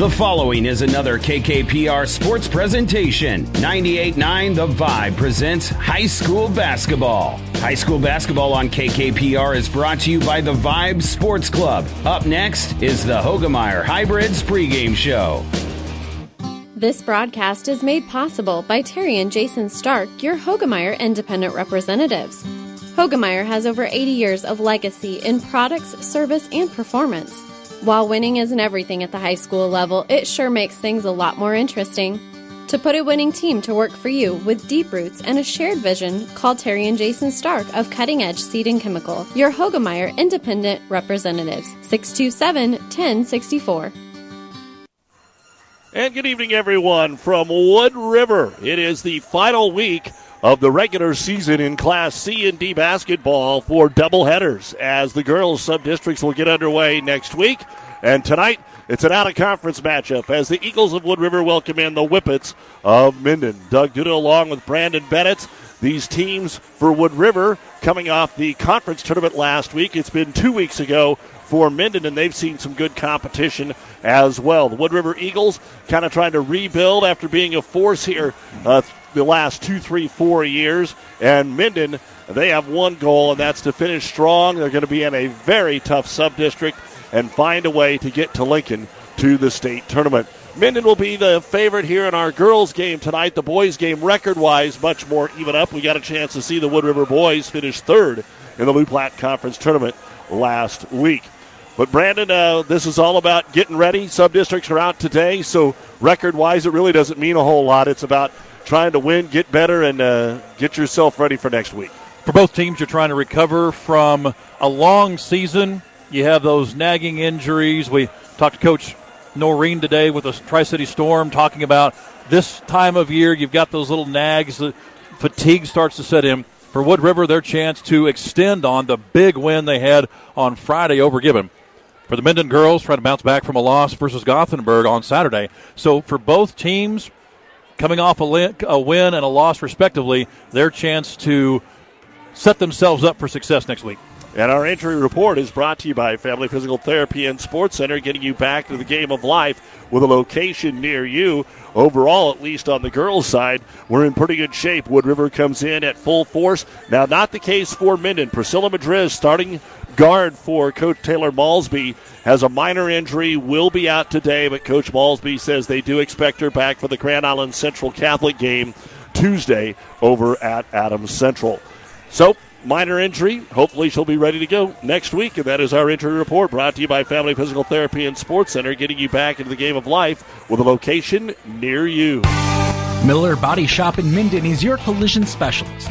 The following is another KKPR sports presentation. 98.9 The Vibe presents high school basketball. High school basketball on KKPR is brought to you by the Vibe Sports Club. Up next is the Hoegemeyer Hybrids pregame show. This broadcast is made possible by Terry and Jason Stark, your Hoegemeyer independent representatives. Hoegemeyer has over 80 years of legacy in products, service, and performance. While winning isn't everything at the high school level, it sure makes things a lot more interesting. To put a winning team to work for you with deep roots and a shared vision, call Terry and Jason Stark of Cutting Edge Seed and Chemical, your Hoegemeyer Independent Representatives, 627 1064. And good evening, everyone, from Wood River. It is the final week of the regular season in Class C and D basketball for doubleheaders as the girls' sub districts will get underway next week. And tonight, it's an out of conference matchup as the Eagles of Wood River welcome in the Whippets of Minden. Doug Duda along with Brandon Bennett. These teams for Wood River coming off the conference tournament last week. It's been two weeks ago for Minden, and they've seen some good competition as well. The Wood River Eagles kind of trying to rebuild after being a force here uh, the last two, three, four years. And Minden, they have one goal, and that's to finish strong. They're going to be in a very tough sub district and find a way to get to Lincoln to the state tournament. Minden will be the favorite here in our girls' game tonight. The boys' game, record wise, much more even up. We got a chance to see the Wood River boys finish third in the Loup Platte Conference tournament last week. But Brandon, uh, this is all about getting ready. Sub districts are out today, so record wise, it really doesn't mean a whole lot. It's about trying to win, get better, and uh, get yourself ready for next week. For both teams, you're trying to recover from a long season. You have those nagging injuries. We talked to Coach Noreen today with the Tri City Storm talking about this time of year. You've got those little nags. The fatigue starts to set in. For Wood River, their chance to extend on the big win they had on Friday over Gibbon. For the Minden girls, trying to bounce back from a loss versus Gothenburg on Saturday. So for both teams, coming off a, win and a loss respectively, their chance to set themselves up for success next week. And our injury report is brought to you by Family Physical Therapy and Sports Center, getting you back to the game of life with a location near you. Overall, at least on the girls' side, we're in pretty good shape. Wood River comes in at full force. Now, not the case for Minden. Priscilla Madrid, starting guard for Coach Taylor Malsby, has a minor injury, will be out today, but Coach Malsby says they do expect her back for the Grand Island Central Catholic game Tuesday over at Adams Central. So, minor injury. Hopefully, she'll be ready to go next week. And that is our injury report brought to you by Family Physical Therapy and Sports Center, getting you back into the game of life with a location near you. Miller Body Shop in Minden is your collision specialist.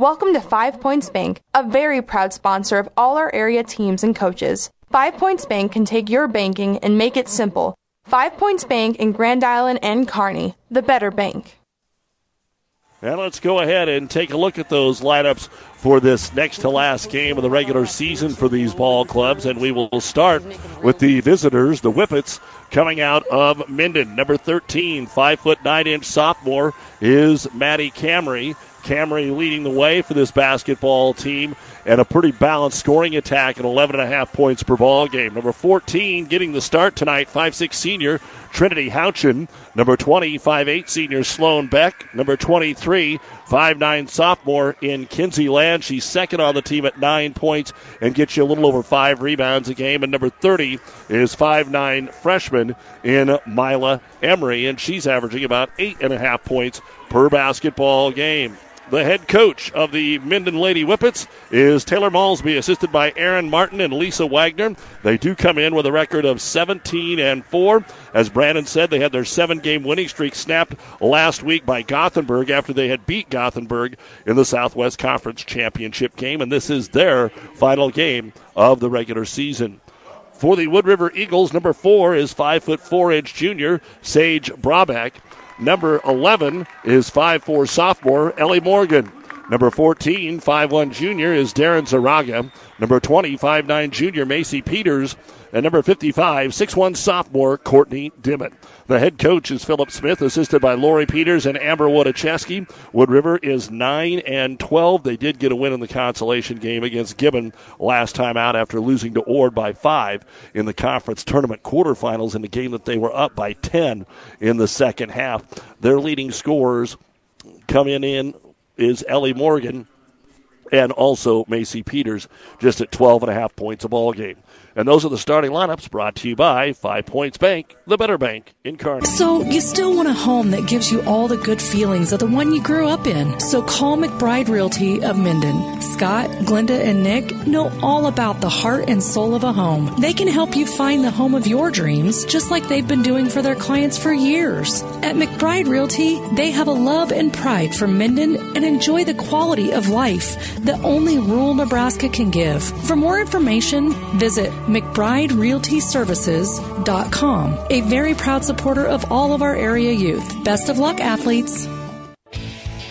Welcome to Five Points Bank, a very proud sponsor of all our area teams and coaches. Five Points Bank can take your banking and make it simple. Five Points Bank in Grand Island and Kearney, the better bank. And let's go ahead and take a look at those lineups for this next to last game of the regular season for these ball clubs. And we will start with the visitors, the Whippets, coming out of Minden. Number 13, 5 foot 9 inch sophomore, is Maddie Camry. Camry leading the way for this basketball team and a pretty balanced scoring attack at 11.5 points per ball game. Number 14 getting the start tonight, 5'6 senior Trinity Houchin. Number 20, 5'8 senior Sloan Beck. Number 23, 5'9 sophomore in Kinsey Land. She's second on the team at nine points and gets you a little over five rebounds a game. And number 30 is 5'9 freshman in Mila Emery, and she's averaging about eight and a half points per basketball game. The head coach of the Minden Lady Whippets is Taylor Malsby, assisted by Aaron Martin and Lisa Wagner. They do come in with a record of 17 and 4. As Brandon said, they had their seven game winning streak snapped last week by Gothenburg after they had beat Gothenburg in the Southwest Conference Championship game, and this is their final game of the regular season. For the Wood River Eagles, number four is five foot four inch junior Sage Brabeck. Number 11 is 5'4 sophomore Ellie Morgan. Number 14, 5'1 junior is Darren Zaraga. Number 20, 5'9 junior Macy Peters. And number 55, 6'1 sophomore Courtney Dimmitt. The head coach is Philip Smith, assisted by Lori Peters and Amber Wodachewski. Wood River is 9 and 12. They did get a win in the consolation game against Gibbon last time out after losing to Ord by 5 in the conference tournament quarterfinals in a game that they were up by 10 in the second half. Their leading scorers coming in is Ellie Morgan and also Macy Peters, just at 12 and a half points a ball game. And those are the starting lineups brought to you by Five Points Bank, the better bank in Kearney. So you still want a home that gives you all the good feelings of the one you grew up in. So call McBride Realty of Minden. Scott, Glenda, and Nick know all about the heart and soul of a home. They can help you find the home of your dreams, just like they've been doing for their clients for years. At McBride Realty, they have a love and pride for Minden and enjoy the quality of life that only rural Nebraska can give. For more information, visit McBrideRealtyServices.com, a very proud supporter of all of our area youth. Best of luck, athletes.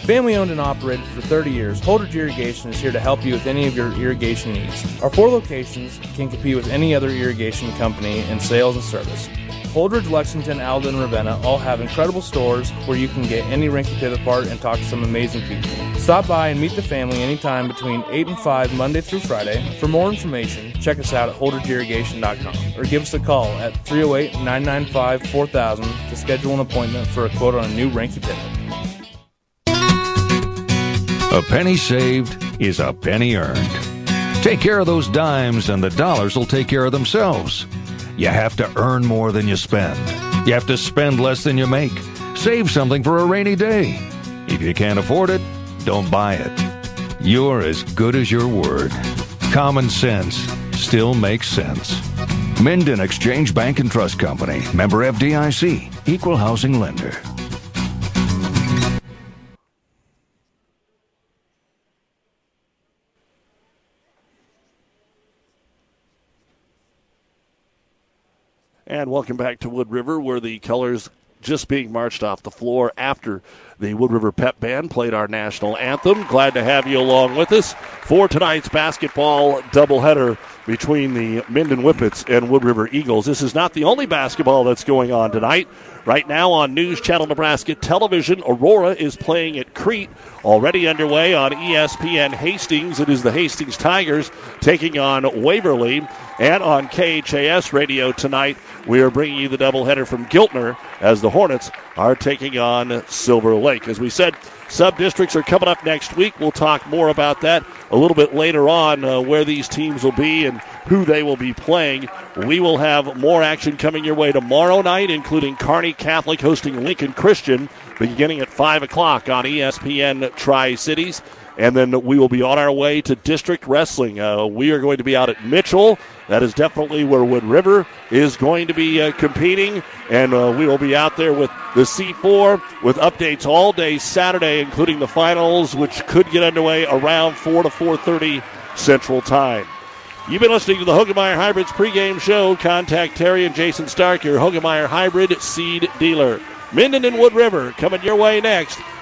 Family owned and operated for 30 years, Holdrege Irrigation is here to help you with any of your irrigation needs. Our four locations can compete with any other irrigation company in sales and service. Holdrege, Lexington, Alden, and Ravenna all have incredible stores where you can get any Reinke Pivot part and talk to some amazing people. Stop by and meet the family anytime between 8 and 5 Monday through Friday. For more information, check us out at holdregeirrigation.com or give us a call at 308 995 4000 to schedule an appointment for a quote on a new Reinke Pivot. A penny saved is a penny earned. Take care of those dimes, and the dollars will take care of themselves. You have to earn more than you spend. You have to spend less than you make. Save something for a rainy day. If you can't afford it, don't buy it. You're as good as your word. Common sense still makes sense. Minden Exchange Bank and Trust Company, member FDIC, equal housing lender. And welcome back to Wood River, where the colors just being marched off the floor after the Wood River Pep Band played our national anthem. Glad to have you along with us for tonight's basketball doubleheader between the Minden Whippets and Wood River Eagles. This is not the only basketball that's going on tonight. Right now on News Channel Nebraska Television, Aurora is playing at Crete. Already underway on ESPN Hastings. It is the Hastings Tigers taking on Waverly. And on KHAS radio tonight, we are bringing you the doubleheader from Giltner as the Hornets are taking on Silver Lake. As we said, sub districts are coming up next week. We'll talk more about that a little bit later on, uh, where these teams will be and who they will be playing. We will have more action coming your way tomorrow night, including Kearney Catholic hosting Lincoln Christian beginning at 5 o'clock on ESPN Tri Cities. And then we will be on our way to district wrestling. Uh, we are going to be out at Mitchell. That is definitely where Wood River is going to be uh, competing. And uh, we will be out there with the C4 with updates all day Saturday, including the finals, which could get underway around 4 to 4.30 Central Time. You've been listening to the Hoegemeyer Hybrids pregame show. Contact Terry and Jason Stark, your Hoegemeyer Hybrid seed dealer. Minden and Wood River coming your way next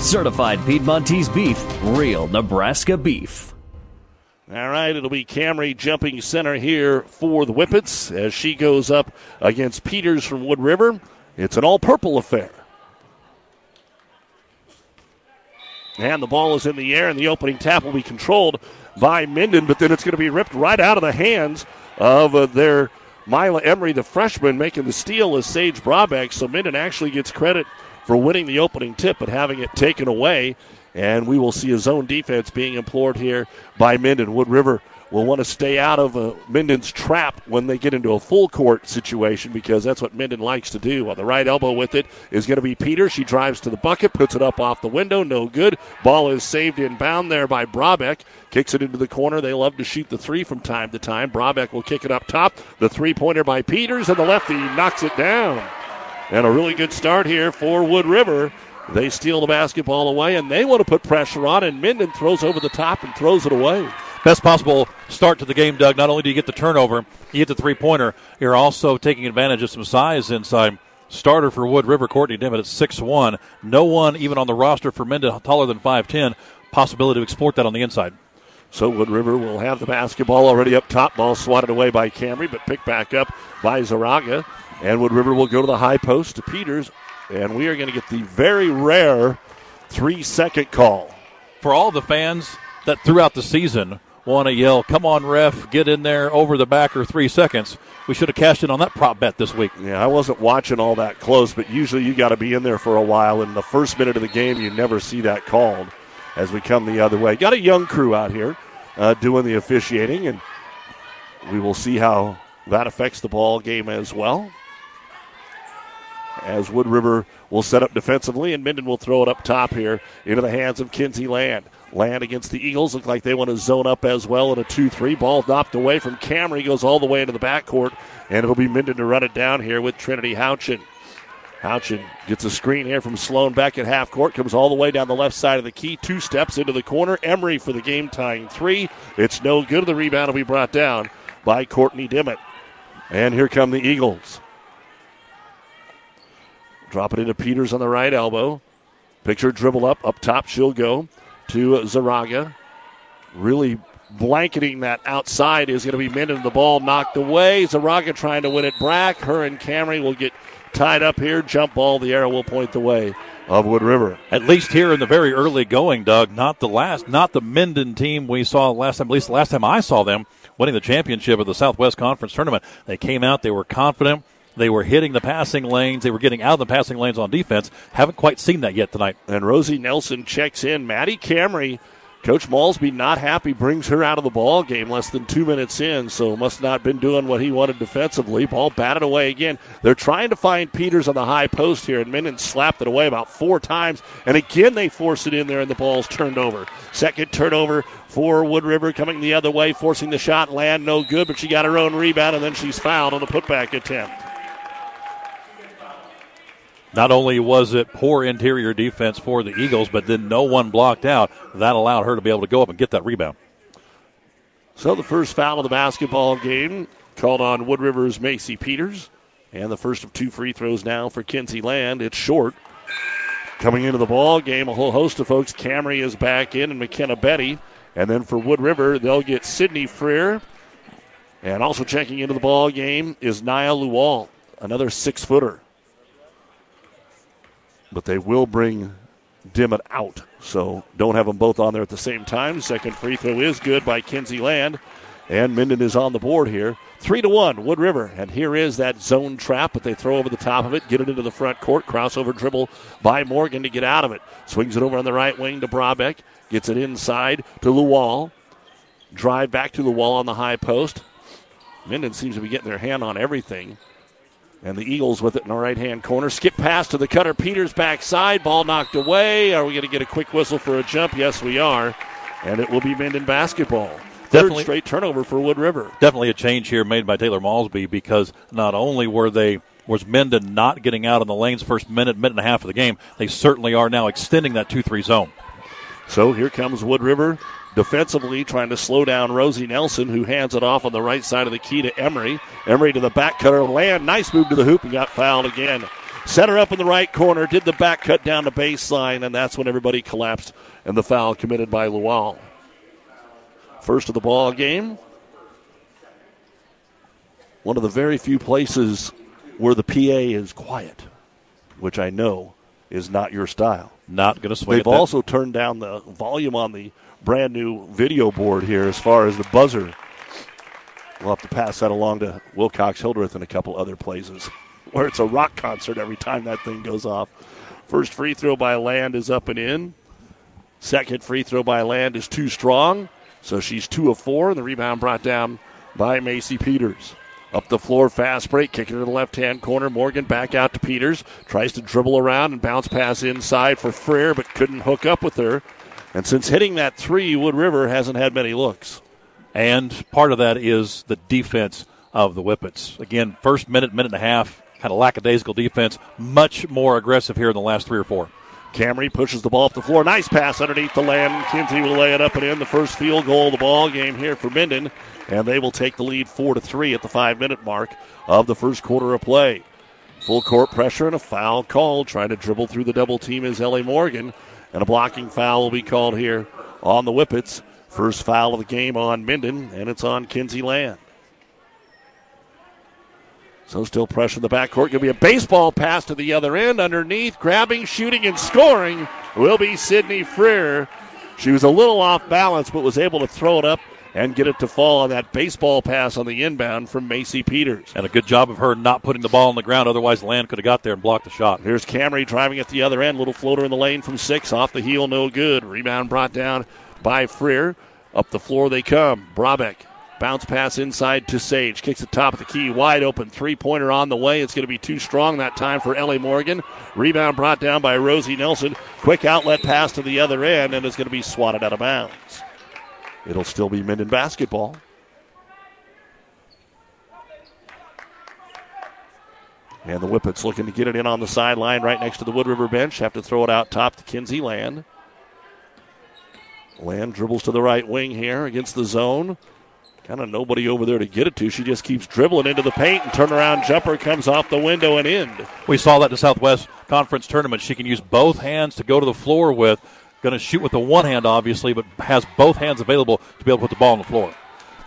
Certified Piedmontese beef, real Nebraska beef. All right, it'll be Camry jumping center here for the Whippets as she goes up against Peters from Wood River. It's an all purple affair. And the ball is in the air, and the opening tap will be controlled by Minden, but then it's going to be ripped right out of the hands of uh, their Mila Emery, the freshman, making the steal is Sage Brabeck. So Minden actually gets credit for winning the opening tip, but having it taken away. And we will see a zone defense being implored here by Minden. Wood River will want to stay out of uh, Minden's trap when they get into a full court situation because that's what Minden likes to do. On the right elbow with it is going to be Peter. She drives to the bucket, puts it up off the window, no good. Ball is saved inbound there by Brabeck. Kicks it into the corner. They love to shoot the three from time to time. Brabeck will kick it up top. The three pointer by Peters, and the lefty knocks it down. And a really good start here for Wood River. They steal the basketball away, and they want to put pressure on, and Minden throws over the top and throws it away best possible start to the game, Doug. Not only do you get the turnover, you get the three pointer, you're also taking advantage of some size inside. Starter for Wood River, Courtney Dimmitt at six one. No one even on the roster for Minden taller than 5'10. Possibility to exploit that on the inside. So Wood River will have the basketball already up top. Ball swatted away by Camry, but picked back up by Zaraga. And Wood River will go to the high post to Peters. And we are going to get the very rare three second call. For all the fans that throughout the season want to yell, "Come on, ref, get in there over the back or three seconds." We should have cashed in on that prop bet this week. Yeah, I wasn't watching all that close, but usually you got to be in there for a while. In the first minute of the game, you never see that called. As we come the other way, got a young crew out here uh, doing the officiating, and we will see how that affects the ball game as well. As Wood River will set up defensively, and Minden will throw it up top here into the hands of Kinsey Land. Land against the Eagles. Look like they want to zone up as well in a 2 3. Ball knocked away from Camry, goes all the way into the backcourt, and it'll be Minden to run it down here with Trinity Houchin. Houchin gets a screen here from Sloan Beck at half court, comes all the way down the left side of the key, two steps into the corner. Emery for the game tying three. It's no good. The rebound will be brought down by Courtney Dimmitt. And here come the Eagles. Drop it into Peters on the right elbow. Picture dribble up, up top, she'll go to Zaraga. Really blanketing that outside is going to be Minden. The ball knocked away. Zaraga trying to win it back. Her and Camry will get tied up here. Jump ball. The arrow will point the way of Wood River. At least here in the very early going, Doug. Not the last, not the Minden team we saw last time. At least the last time I saw them winning the championship of the Southwest Conference tournament. They came out. They were confident. They were hitting the passing lanes. They were getting out of the passing lanes on defense. Haven't quite seen that yet tonight. And Rosie Nelson checks in. Maddie Camry, Coach Malsby not happy, brings her out of the ball game less than two minutes in, so must not been doing what he wanted defensively. Ball batted away again. They're trying to find Peters on the high post here, and Minden slapped it away about four times, and again they force it in there, and the ball's turned over. Second turnover for Wood River coming the other way, forcing the shot, land no good, but she got her own rebound, and then she's fouled on the putback attempt. Not only was it poor interior defense for the Eagles, but then no one blocked out. That allowed her to be able to go up and get that rebound. So the first foul of the basketball game called on Wood River's Macy Peters. And the first of two free throws now for Kinsey Land. It's short. Coming into the ball game, a whole host of folks. Camry is back in and McKenna Betty. And then for Wood River, they'll get Sydney Freer. And also checking into the ball game is Nia Luwal, another six footer but they will bring Dimmitt out. So don't have them both on there at the same time. Second free throw is good by Kinsey Land. And Minden is on the board here. Three to one, Wood River. And here is that zone trap, but they throw over the top of it, get it into the front court. Crossover dribble by Morgan to get out of it. Swings it over on the right wing to Brabeck. Gets it inside to Luwal. Drive back to the wall on the high post. Minden seems to be getting their hand on everything. And the Eagles with it in the right hand corner. Skip pass to the cutter. Peters backside. Ball knocked away. Are we going to get a quick whistle for a jump? Yes, we are. And it will be Minden basketball. Definitely, Third straight turnover for Wood River. Definitely a change here made by Taylor Malsby because not only were they was Minden not getting out in the lanes first minute, minute and a half of the game, they certainly are now extending that 2 3 zone. So here comes Wood River defensively trying to slow down Rosie Nelson, who hands it off on the right side of the key to Emery. Emery to the back cutter land. Nice move to the hoop and got fouled again. Set her up in the right corner, did the back cut down the baseline, and that's when everybody collapsed and the foul committed by Luwal. First of the ball game. One of the very few places where the PA is quiet, which I know is not your style. Not going to swing. They've also turned down the volume on the brand new video board here as far as the buzzer. We'll have to pass that along to Wilcox Hildreth and a couple other places where it's a rock concert every time that thing goes off. First free throw by Land is up and in. Second free throw by Land is too strong. So she's two of four, and the rebound brought down by Macy Peters. Up the floor, fast break, kicking to the left hand corner. Morgan back out to Peters. Tries to dribble around and bounce pass inside for Freer, but couldn't hook up with her. And since hitting that three, Wood River hasn't had many looks. And part of that is the defense of the Whippets. Again, first minute, minute and a half, kind of lackadaisical defense. Much more aggressive here in the last three or four. Camry pushes the ball up the floor. Nice pass underneath the land. Kinsey will lay it up and in. The first field goal of the ball game here for Minden, and they will take the lead four to three at the five minute mark of the first quarter of play. Full court pressure and a foul call. Trying to dribble through the double team is Ellie Morgan, and a blocking foul will be called here on the Whippets. First foul of the game on Minden, and it's on Kinsey Land. So still pressure in the backcourt. To be a baseball pass to the other end. Underneath, grabbing, shooting, and scoring will be Sydney Freer. She was a little off balance, but was able to throw it up and get it to fall on that baseball pass on the inbound from Macy Peters. And a good job of her not putting the ball on the ground. Otherwise, Land could have got there and blocked the shot. Here's Camry driving at the other end. Little floater in the lane from six. Off the heel, no good. Rebound brought down by Freer. Up the floor they come. Brabeck Bounce pass inside to Sage. Kicks the top of the key. Wide open. Three pointer on the way. It's going to be too strong that time for Ellie Morgan. Rebound brought down by Rosie Nelson. Quick outlet pass to the other end, and it's going to be swatted out of bounds. It'll still be Minden basketball. And the Whippets looking to get it in on the sideline right next to the Wood River bench. Have to throw it out top to Kinsey Land. Land dribbles to the right wing here against the zone. Kind of nobody over there to get it to. She just keeps dribbling into the paint and turnaround jumper comes off the window and in. We saw that in the Southwest Conference tournament. She can use both hands to go to the floor with. Going to shoot with the one hand, obviously, but has both hands available to be able to put the ball on the floor.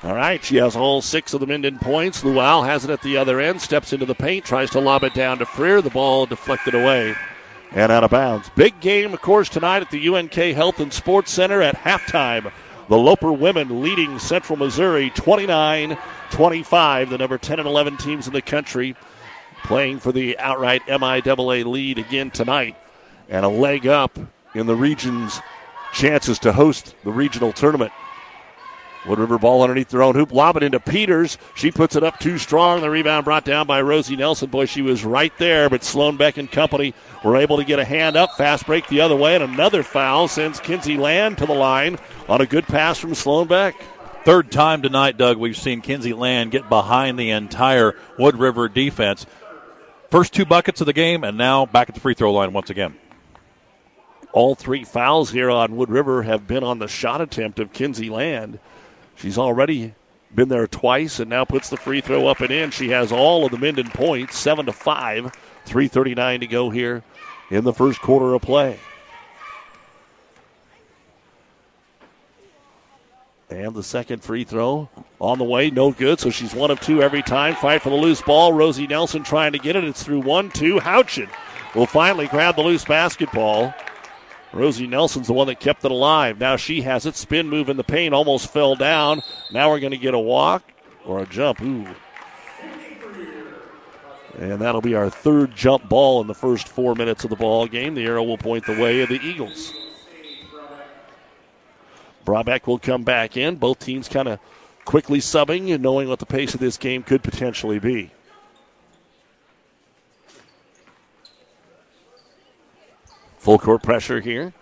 All right, she has all six of the Minden points. Luwal has it at the other end, steps into the paint, tries to lob it down to Freer. The ball deflected away and out of bounds. Big game, of course, tonight at the UNK Health and Sports Center at halftime. The Loper women leading Central Missouri 29 25, the number 10 and 11 teams in the country playing for the outright MIAA lead again tonight. And a leg up in the region's chances to host the regional tournament. Wood River ball underneath their own hoop. Lob it into Peters. She puts it up too strong. The rebound brought down by Rosie Nelson. Boy, she was right there, but Sloan Beck and company were able to get a hand up. Fast break the other way, and another foul sends Kinsey Land to the line on a good pass from Sloan Beck. Third time tonight, Doug, we've seen Kinsey Land get behind the entire Wood River defense. First two buckets of the game, and now back at the free throw line once again. All three fouls here on Wood River have been on the shot attempt of Kinsey Land. She's already been there twice and now puts the free throw up and in. She has all of the Minden points, seven to five. 3:39 to go here in the first quarter of play. And the second free throw on the way, no good. So she's one of two every time. Fight for the loose ball. Rosie Nelson trying to get it. It's through one, two. Houchin will finally grab the loose basketball. Rosie Nelson's the one that kept it alive. Now she has it. Spin move in the paint, almost fell down. Now we're going to get a walk or a jump. Ooh. And that'll be our third jump ball in the first four minutes of the ball game. The arrow will point the way of the Eagles. Brabeck will come back in. Both teams kind of quickly subbing and knowing what the pace of this game could potentially be. Full court pressure here.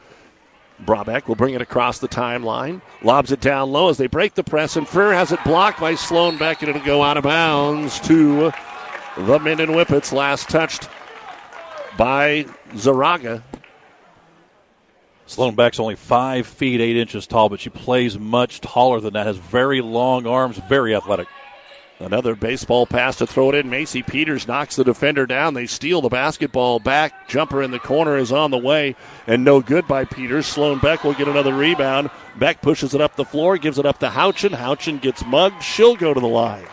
Brabeck will bring it across the timeline. Lobs it down low as they break the press, and Freer has it blocked by Sloan Beck, and it'll go out of bounds to the Minden Whippets. Last touched by Zaraga. Sloan Beck's only five feet eight inches tall, but she plays much taller than that. Has very long arms, very athletic. Another baseball pass to throw it in. Macy Peters knocks the defender down. They steal the basketball back. Jumper in the corner is on the way and no good by Peters. Sloan Beck will get another rebound. Beck pushes it up the floor, gives it up to Houchin. Houchin gets mugged. She'll go to the line.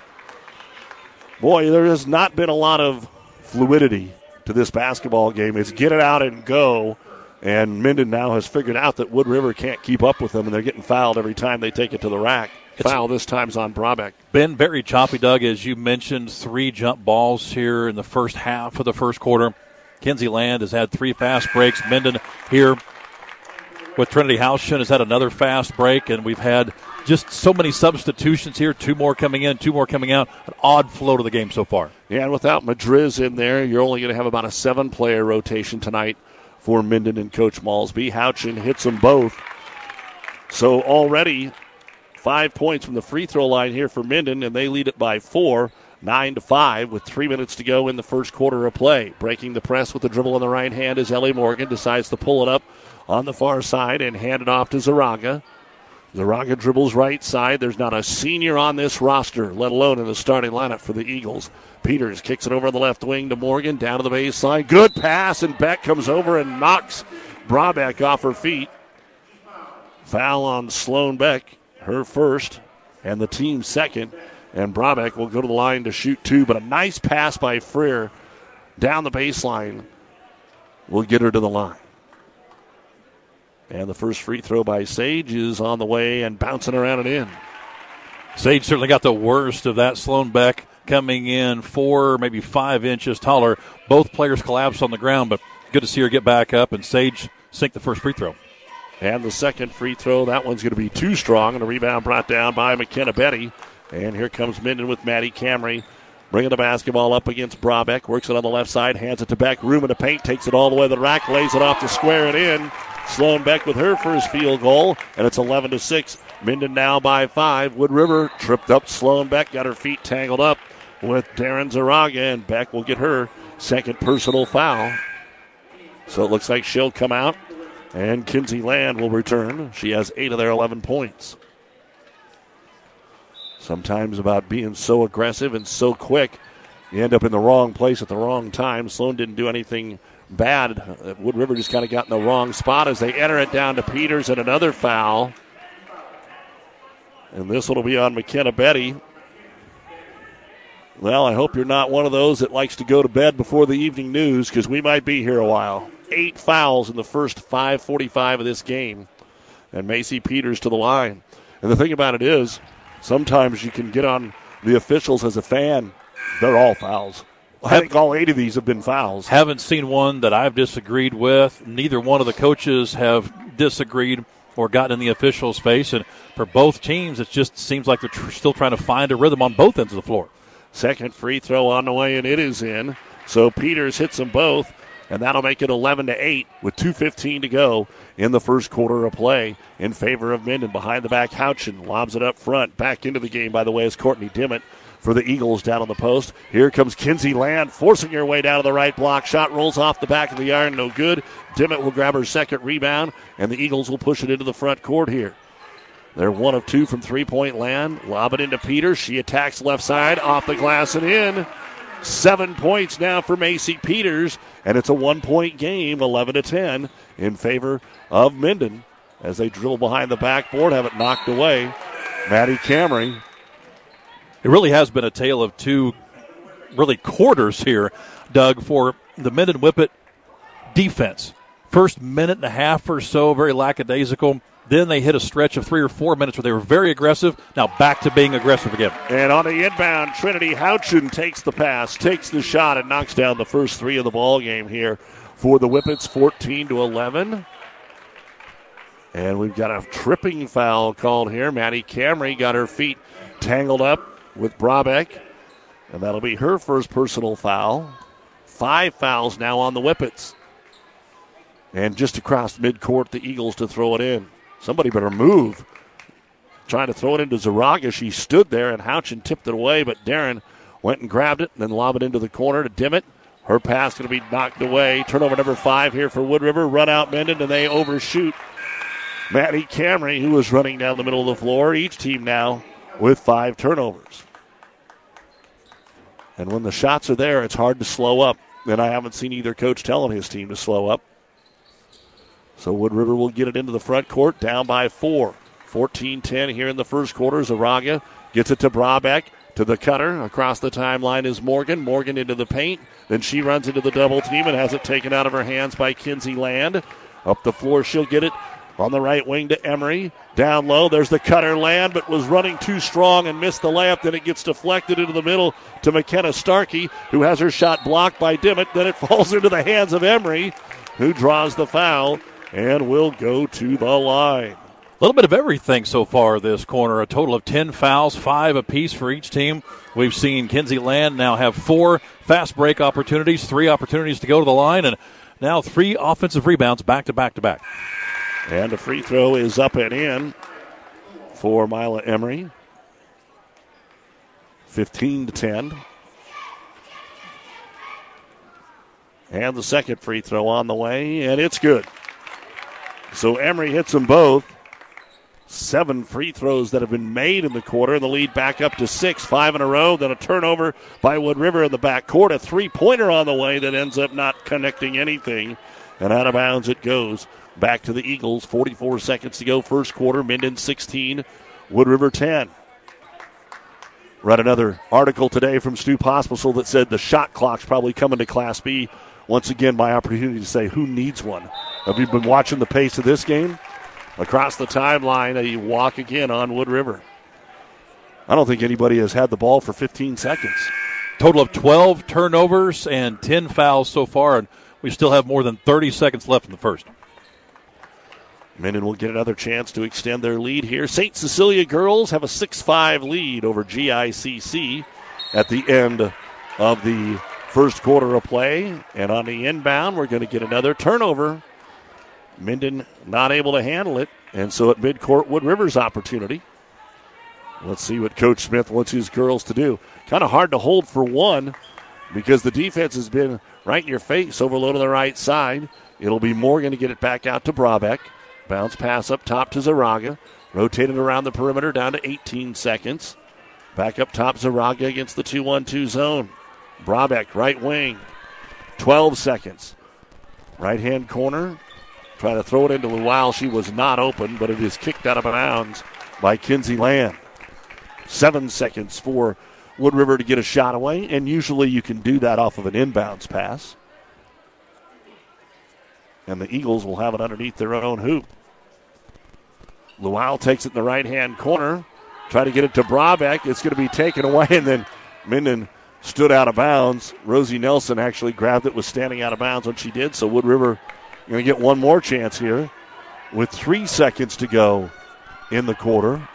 Boy, there has not been a lot of fluidity to this basketball game. It's get it out and go. And Minden now has figured out that Wood River can't keep up with them, and they're getting fouled every time they take it to the rack. Foul this time's on Brabeck. Been very choppy, Doug, as you mentioned. Three jump balls here in the first half of the first quarter. Kenzie Land has had three fast breaks. Minden here with Trinity Houchin has had another fast break, and we've had just so many substitutions here. Two more coming in, two more coming out. An odd flow to the game so far. Yeah, and without Madriz in there, you're only going to have about a seven player rotation tonight for Minden and Coach Malsby. Houchin hits them both. So already five points from the free throw line here for Minden, and they lead it by four. Nine to five with three minutes to go in the first quarter of play. Breaking the press with the dribble in the right hand as Ellie Morgan. Decides to pull it up on the far side and hand it off to Zaraga. Zaraga dribbles right side. There's not a senior on this roster, let alone in the starting lineup for the Eagles. Peters kicks it over the left wing to Morgan, down to the baseline. Good pass, and Beck comes over and knocks Brabeck off her feet. Foul on Sloan Beck, her first, and the team second. And Brabeck will go to the line to shoot two, but a nice pass by Freer down the baseline will get her to the line. And the first free throw by Sage is on the way and bouncing around and in. Sage certainly got the worst of that. Sloan Beck coming in four, maybe five inches taller. Both players collapsed on the ground, but good to see her get back up and Sage sink the first free throw. And the second free throw, that one's going to be too strong, and a rebound brought down by McKenna Betty. And here comes Minden with Maddie Camry. Bringing the basketball up against Brabeck. Works it on the left side. Hands it to Beck. Room in the paint. Takes it all the way to the rack. Lays it off to square it in. Sloan Beck with her first field goal. And it's 11 to 6. Minden now by five. Wood River tripped up Sloan Beck. Got her feet tangled up with Darren Zaraga. And Beck will get her second personal foul. So it looks like she'll come out. And Kinsey Land will return. She has eight of their 11 points. Sometimes about being so aggressive and so quick, you end up in the wrong place at the wrong time. Sloan didn't do anything bad. Uh, Wood River just kind of got in the wrong spot as they enter it down to Peters and another foul. And this one will be on McKenna Betty. Well, I hope you're not one of those that likes to go to bed before the evening news because we might be here a while. Eight fouls in the first 5:45 of this game, and Macy Peters to the line. And the thing about it is, sometimes you can get on the officials as a fan. They're all fouls. I think all eight of these have been fouls. Haven't seen one that I've disagreed with. Neither one of the coaches have disagreed or gotten in the official space. And for both teams, it just seems like they're tr- still trying to find a rhythm on both ends of the floor. Second free throw on the way, and it is in. So Peters hits them both and that'll make it 11 to 8 with 2:15 to go in the first quarter of play in favor of Minden. Behind the back, Houchin lobs it up front. Back into the game, by the way, is Courtney Dimmitt for the Eagles down on the post. Here comes Kinsey Land, forcing her way down to the right block. Shot rolls off the back of the iron, no good. Dimmitt will grab her second rebound, and the Eagles will push it into the front court here. They're one of two from three point land. Lob it into Peters. She attacks left side, off the glass and in. Seven points now for Macy Peters, and it's a one point game, 11 to 10, in favor of Minden as they drill behind the backboard, have it knocked away. Maddie Camry. It really has been a tale of two really quarters here, Doug, for the Minden Whippet defense. First minute and a half or so, very lackadaisical. Then they hit a stretch of three or four minutes where they were very aggressive. Now back to being aggressive again. And on the inbound, Trinity Houchin takes the pass, takes the shot, and knocks down the first three of the ball game here for the Whippets, 14 to 11. And we've got a tripping foul called here. Maddie Camry got her feet tangled up with Brabeck, and that'll be her first personal foul. Five fouls now on the Whippets. And just across midcourt, the Eagles to throw it in. Somebody better move. Trying to throw it into Zaraga. She stood there, and Houchin tipped it away, but Darren went and grabbed it and then lobbed it into the corner to Dimmitt. Her pass going to be knocked away. Turnover number five here for Wood River. Run out Minden, and they overshoot Maddie Camry, who was running down the middle of the floor. Each team now with five turnovers. And when the shots are there, it's hard to slow up. And I haven't seen either coach telling his team to slow up. So Wood River will get it into the front court, down by four. 14 10 here in the first quarter. Zaraga gets it to Brabeck. To the cutter. Across the timeline is Morgan. Morgan into the paint. Then she runs into the double team and has it taken out of her hands by Kinsey Land. Up the floor, she'll get it on the right wing to Emery. Down low, there's the cutter land, but was running too strong and missed the layup. Then it gets deflected into the middle to McKenna Starkey, who has her shot blocked by Dimmitt. Then it falls into the hands of Emery, who draws the foul and will go to the line. A little bit of everything so far this corner. A total of 10 fouls, five apiece for each team. We've seen Kinsey Land now have four fast break opportunities, three opportunities to go to the line, and now three offensive rebounds back to back to back. And a free throw is up and in for Mila Emery. 15 to 10. And the second free throw on the way, and it's good. So Emery hits them both. Seven free throws that have been made in the quarter, and the lead back up to six, five in a row. Then a turnover by Wood River in the back court. A three pointer on the way that ends up not connecting anything. And out of bounds it goes. Back to the Eagles. 44 seconds to go, first quarter. Minden 16, Wood River 10. Read another article today from Stu Pospisil that said the shot clock's probably coming to Class B. Once again, my opportunity to say, who needs one? Have you been watching the pace of this game? Across the timeline, a walk again on Wood River. I don't think anybody has had the ball for 15 seconds. Total of 12 turnovers and 10 fouls so far, and we still have more than 30 seconds left in the first. Minden will get another chance to extend their lead here. St. Cecilia girls have a 6 5 lead over GICC at the end of the first quarter of play. And on the inbound, we're going to get another turnover Minden not able to handle it, and so at midcourt, Wood River's opportunity. Let's see what Coach Smith wants his girls to do. Kind of hard to hold for one because the defense has been right in your face, overload on the right side. It'll be Morgan to get it back out to Brabeck. Bounce pass up top to Zaraga. Rotated around the perimeter down to 18 seconds. Back up top, Zaraga against the 2 1 2 zone. Brabeck, right wing. 12 seconds. Right hand corner. Try to throw it into Luwal. She was not open, but it is kicked out of bounds by Kinsey Land. Seven seconds for Wood River to get a shot away, and usually you can do that off of an inbounds pass. And the Eagles will have it underneath their own hoop. Luwal takes it in the right hand corner. Try to get it to Brabeck. It's going to be taken away, and then Minden stood out of bounds. Rosie Nelson actually grabbed it, was standing out of bounds when she did, so Wood River Going to get one more chance here with three seconds to go in the quarter.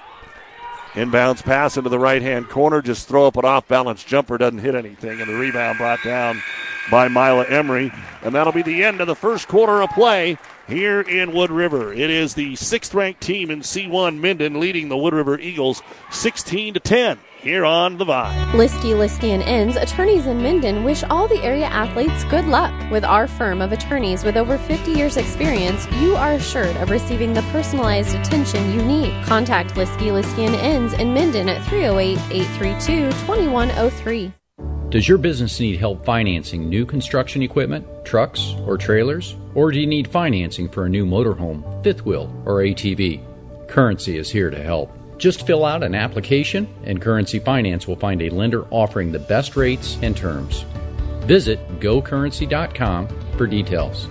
Inbounds pass into the right hand corner. Just throw up an off balance jumper. Doesn't hit anything. And the rebound brought down by Mila Emery. And that'll be the end of the first quarter of play here in Wood River. It is the sixth ranked team in C1 Minden leading the Wood River Eagles 16 to 10 here on The Vibe. Liskey, Liskey and Inns, attorneys in Minden, wish all the area athletes good luck. With our firm of attorneys with over 50 years experience, you are assured of receiving the personalized attention you need. Contact Liskey, Liskey and Inns in Minden at 308-832-2103. Does your business need help financing new construction equipment, trucks, or trailers? Or do you need financing for a new motorhome, fifth wheel, or ATV? Currency is here to help. Just fill out an application, and Currency Finance will find a lender offering the best rates and terms. Visit gocurrency.com for details.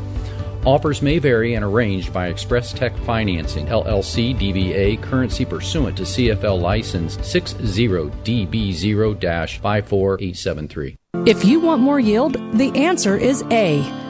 Offers may vary and arranged by Express Tech Financing, LLC DBA, currency pursuant to CFL license 60DB0 54873. If you want more yield, the answer is A.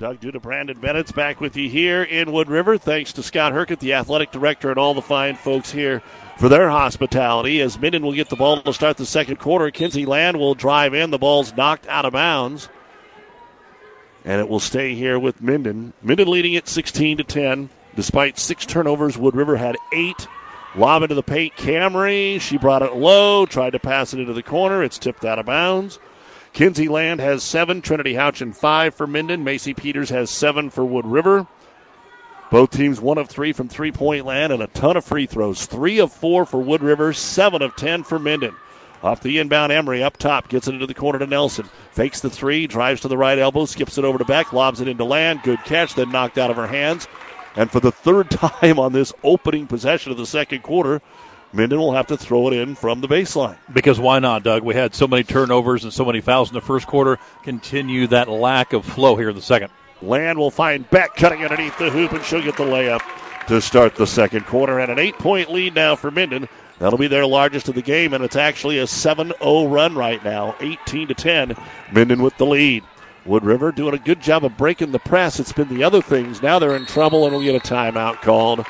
Doug Duda, Brandon Bennett's back with you here in Wood River. Thanks to Scott Herkett, the athletic director, and all the fine folks here for their hospitality. As Minden will get the ball to start the second quarter, Kinsey Land will drive in. The ball's knocked out of bounds. And it will stay here with Minden. Minden leading it 16 to 10. Despite six turnovers, Wood River had eight. Lob into the paint. Camry, she brought it low, tried to pass it into the corner. It's tipped out of bounds. Kinsey Land has seven. Trinity Houchin five for Minden. Macy Peters has seven for Wood River. Both teams one of three from three point land and a ton of free throws. Three of four for Wood River, seven of ten for Minden. Off the inbound, Emery up top gets it into the corner to Nelson. Fakes the three, drives to the right elbow, skips it over to back, lobs it into land. Good catch, then knocked out of her hands. And for the third time on this opening possession of the second quarter, Minden will have to throw it in from the baseline. Because why not, Doug? We had so many turnovers and so many fouls in the first quarter. Continue that lack of flow here in the second. Land will find Beck cutting underneath the hoop, and she'll get the layup to start the second quarter. And an eight point lead now for Minden. That'll be their largest of the game, and it's actually a 7 0 run right now, 18 to 10. Minden with the lead. Wood River doing a good job of breaking the press. It's been the other things. Now they're in trouble, and we'll get a timeout called.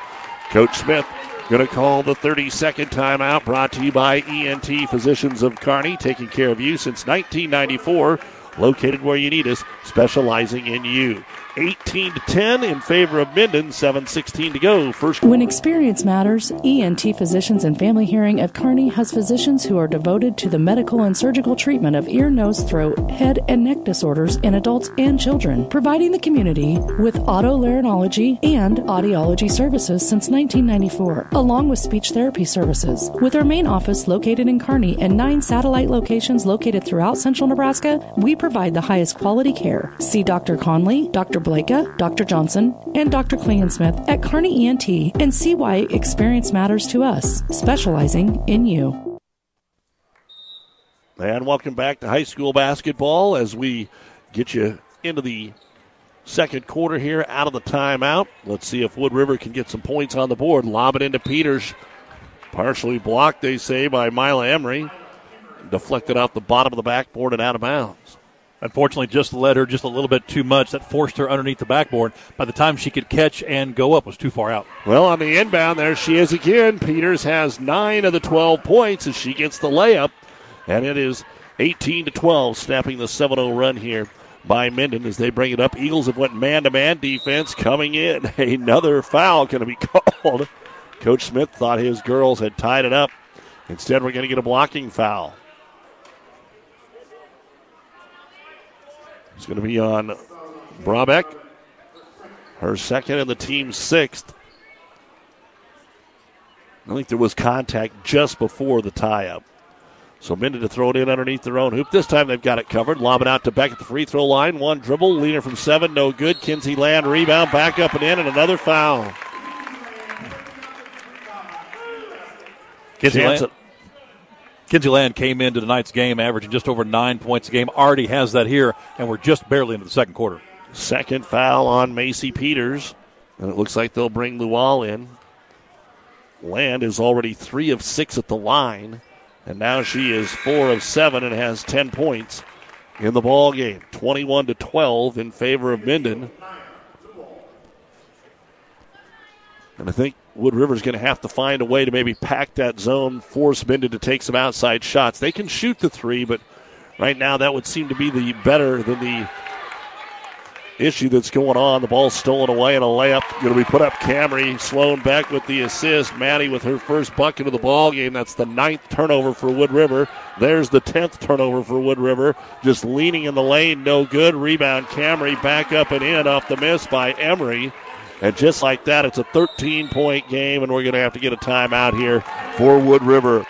Coach Smith going to call the 30 second timeout brought to you by ENT Physicians of Kearney, taking care of you since 1994 located where you need us, specializing in you. 18 to 10 in favor of Minden, 7:16 to go. First. When experience matters, ENT Physicians and Family Hearing of Kearney has physicians who are devoted to the medical and surgical treatment of ear, nose, throat, head, and neck disorders in adults and children, providing the community with otolaryngology and audiology services since 1994, along with speech therapy services. With our main office located in Kearney and nine satellite locations located throughout central Nebraska, we provide the highest quality care. See Dr. Conley, Dr. Blakea, Dr. Johnson, and Dr. Klingensmith at Kearney ENT and see why experience matters to us, specializing in you. And welcome back to high school basketball as we get you into the second quarter here out of the timeout. Let's see if Wood River can get some points on the board. Lob it into Peters. Partially blocked, they say, by Mila Emery. Deflected off the bottom of the backboard and out of bounds. Unfortunately, just led her just a little bit too much. That forced her underneath the backboard. By the time she could catch and go up, was too far out. Well, on the inbound, there she is again. Peters has nine of the 12 points as she gets the layup, and it is 18 to 12, snapping the 7 0 run here by Minden as they bring it up. Eagles have went man to man defense coming in. Another foul going to be called. Coach Smith thought his girls had tied it up. Instead, we're going to get a blocking foul. It's going to be on Brabeck. Her second and the team's sixth. I think there was contact just before the tie up. So Minden to throw it in underneath their own hoop. This time they've got it covered. Lob it out to Beck at the free throw line. One dribble. Leaner from seven. No good. Kinsey Land rebound. Back up and in. And another foul. Kinsey Land, Kinsey Land came into tonight's game averaging just over nine points a game. Already has that here, and we're just barely into the second quarter. Second foul on Macy Peters. And it looks like they'll bring Luwal in. Land is already three of six at the line. And now she is four of seven and has 10 points in the ball game. 21 to 12 in favor of Minden. And I think Wood River's going to have to find a way to maybe pack that zone, force Minden to take some outside shots. They can shoot the three, but right now that would seem to be the better than the issue that's going on. The ball stolen away and a layup going to be put up. Camry Sloan Beck with the assist. Maddie with her first bucket of the ball game. That's the ninth turnover for Wood River. There's the tenth turnover for Wood River. Just leaning in the lane, no good. Rebound Camry back up and in off the miss by Emery. And just like that, it's a 13 point game, and we're going to have to get a timeout here for Wood River.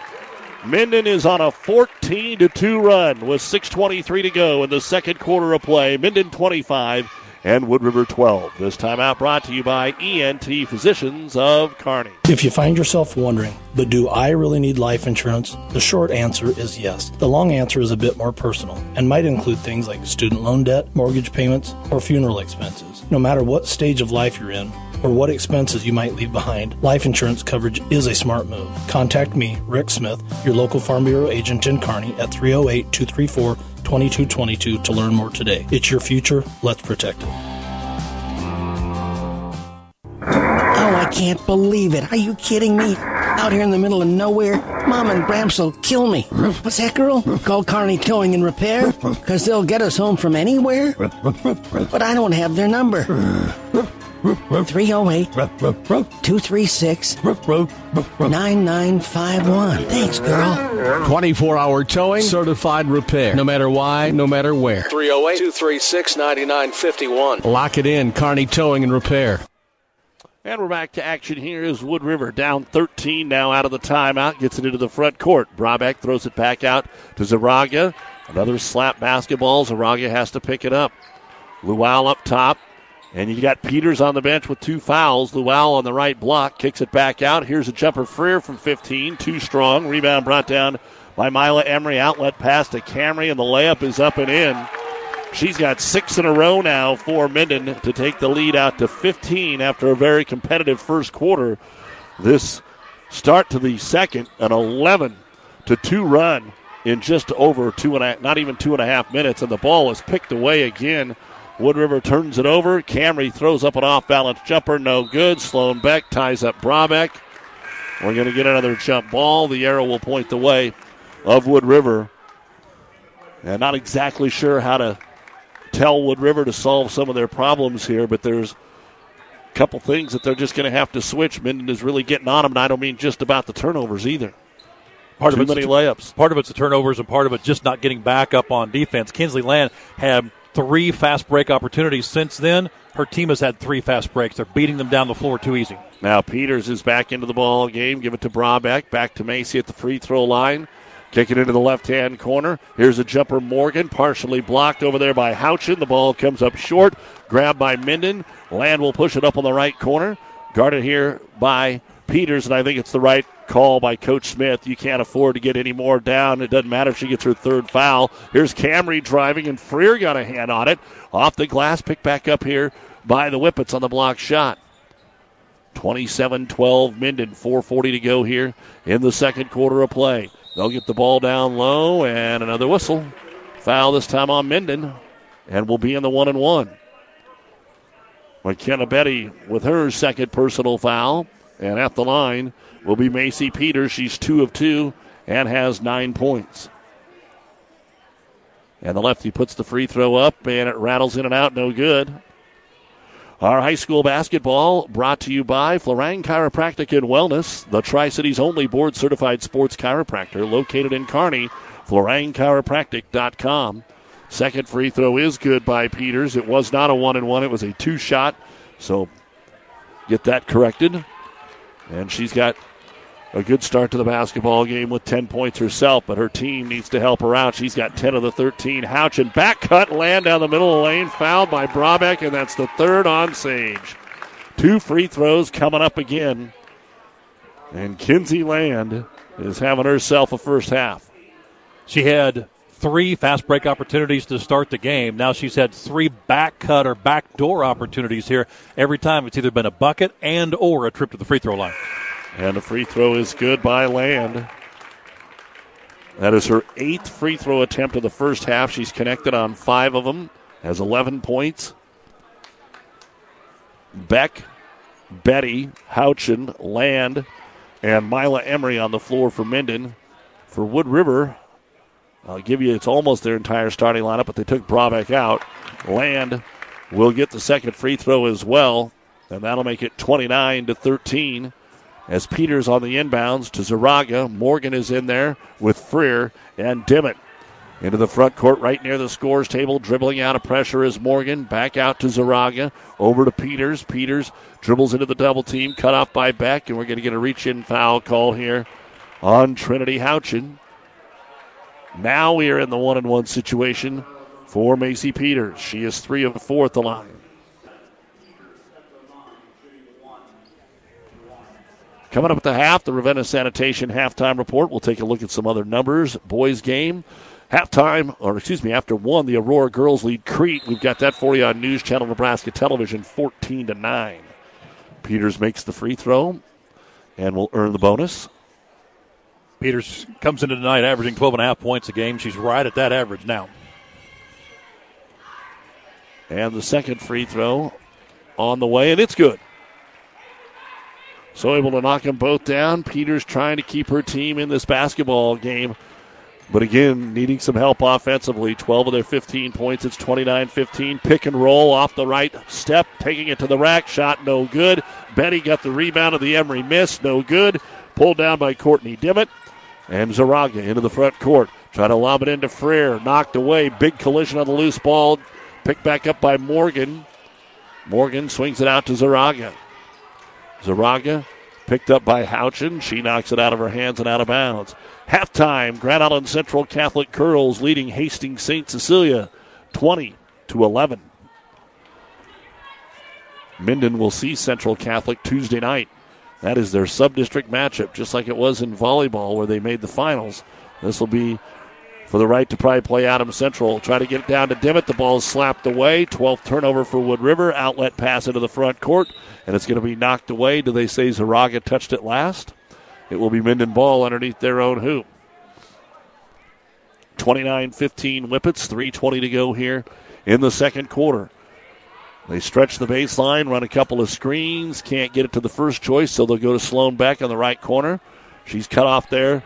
Minden is on a 14 to 2 run with 6.23 to go in the second quarter of play. Minden 25 and Wood River 12. This timeout brought to you by ENT Physicians of Kearney. If you find yourself wondering, but do I really need life insurance? The short answer is yes. The long answer is a bit more personal and might include things like student loan debt, mortgage payments, or funeral expenses. No matter what stage of life you're in, or what expenses you might leave behind, life insurance coverage is a smart move. Contact me, Rick Smith, your local Farm Bureau agent in Kearney at 308 234 2222 to learn more today. It's your future. Let's protect it. Oh, I can't believe it. Are you kidding me? Out here in the middle of nowhere, Mom and Gramps will kill me. What's that, girl? Call Kearney Towing and Repair? Because they'll get us home from anywhere? But I don't have their number. 308 236 9951. Thanks, girl. 24 hour towing, certified repair. No matter why, no matter where. 308 236 9951. Lock it in, Kearney Towing and Repair. And we're back to action here as Wood River down 13 now out of the timeout. Gets it into the front court. Brabeck throws it back out to Zaraga. Another slap basketball. Zaraga has to pick it up. Luwal up top. And you got Peters on the bench with two fouls. Luwal on the right block kicks it back out. Here's a jumper Freer from 15. Too strong. Rebound brought down by Mila Emery. Outlet pass to Camry, and the layup is up and in. She's got six in a row now for Minden to take the lead out to 15 after a very competitive first quarter. This start to the second, an 11 to 2 run in just over two and a, not even two and a half minutes, and the ball is picked away again. Wood River turns it over. Camry throws up an off balance jumper, no good. Sloan Beck ties up Brabeck. We're going to get another jump ball. The arrow will point the way of Wood River. And not exactly sure how to tell Wood River to solve some of their problems here, but there's a couple things that they're just going to have to switch. Minden is really getting on them, and I don't mean just about the turnovers either. Part Too of it's many the- layups. Part of it's the turnovers, and part of it just not getting back up on defense. Kinsey Land had three fast break opportunities since then. Her team has had three fast breaks. They're beating them down the floor too easy. Now Peters is back into the ball game. Give it to Brabeck. Back to Macy at the free throw line. Kick it into the left hand corner. Here's a jumper Morgan, partially blocked over there by Houchin. The ball comes up short. Grabbed by Minden. Land will push it up on the right corner. Guarded here by Peters, and I think it's the right call by Coach Smith. You can't afford to get any more down. It doesn't matter if she gets her third foul. Here's Camry driving, and Freer got a hand on it. Off the glass, picked back up here by the Whippets on the block shot. 27 12 Minden, 440 to go here in the second quarter of play. They'll get the ball down low and another whistle. Foul this time on Minden, and we'll be in the one and one. McKenna Betty with her second personal foul, and at the line will be Macy Peters. She's two of two and has nine points. And the lefty puts the free throw up, and it rattles in and out, no good. Our high school basketball brought to you by Florang Chiropractic and Wellness, the Tri Cities only board certified sports chiropractor located in Kearney. FlorangChiropractic.com. Second free throw is good by Peters. It was not a one and one, it was a two shot. So get that corrected. And she's got a good start to the basketball game with 10 points herself, but her team needs to help her out. She's got 10 of the 13. Houchin back cut, land down the middle of the lane, fouled by Brabeck, and that's the third on Sage. Two free throws coming up again. And Kinsey Land is having herself a first half. She had three fast break opportunities to start the game. Now she's had three back cut or back door opportunities here. Every time it's either been a bucket and or a trip to the free throw line. And the free throw is good by Land. That is her eighth free throw attempt of the first half. She's connected on five of them, has 11 points. Beck, Betty, Houchin, Land, and Mila Emery on the floor for Minden. For Wood River, I'll give you it's almost their entire starting lineup, but they took Brabeck out. Land will get the second free throw as well, and that'll make it 29 to 13 as Peters on the inbounds to Zaraga. Morgan is in there with Freer and Dimmitt. Into the front court, right near the scores table, dribbling out of pressure is Morgan. Back out to Zaraga. Over to Peters. Peters dribbles into the double team, cut off by Beck, and we're going to get a reach in foul call here on Trinity Houchin. Now we are in the one and one situation for Macy Peters. She is three of four at the line. Coming up at the half, the Ravenna Sanitation halftime report. We'll take a look at some other numbers. Boys game. Halftime, or excuse me, after one, the Aurora girls lead Crete. We've got that for you on News Channel Nebraska Television, 14 to 9. Peters makes the free throw and will earn the bonus. Peters comes into tonight averaging 12 and a half points a game. She's right at that average now. And the second free throw on the way, and it's good. So able to knock them both down. Peters trying to keep her team in this basketball game. But again, needing some help offensively. 12 of their 15 points. It's 29 15. Pick and roll off the right step, taking it to the rack. Shot no good. Betty got the rebound of the Emery miss. No good. Pulled down by Courtney Dimmitt. And Zaraga into the front court. Try to lob it into Freer. Knocked away. Big collision on the loose ball. Picked back up by Morgan. Morgan swings it out to Zaraga. Zaraga picked up by Houchin. She knocks it out of her hands and out of bounds. Halftime, Grand Island Central Catholic Curls leading Hastings St. Cecilia 20 to 11. Minden will see Central Catholic Tuesday night. That is their sub-district matchup, just like it was in volleyball where they made the finals. This will be for the right to probably play Adams Central. Try to get it down to Dimmitt. The ball is slapped away. 12th turnover for Wood River. Outlet pass into the front court, and it's going to be knocked away. Do they say Zaraga touched it last? It will be Minden ball underneath their own hoop. 29 15 Whippets, 3.20 to go here in the second quarter. They stretch the baseline, run a couple of screens, can't get it to the first choice, so they'll go to Sloan Beck on the right corner. She's cut off there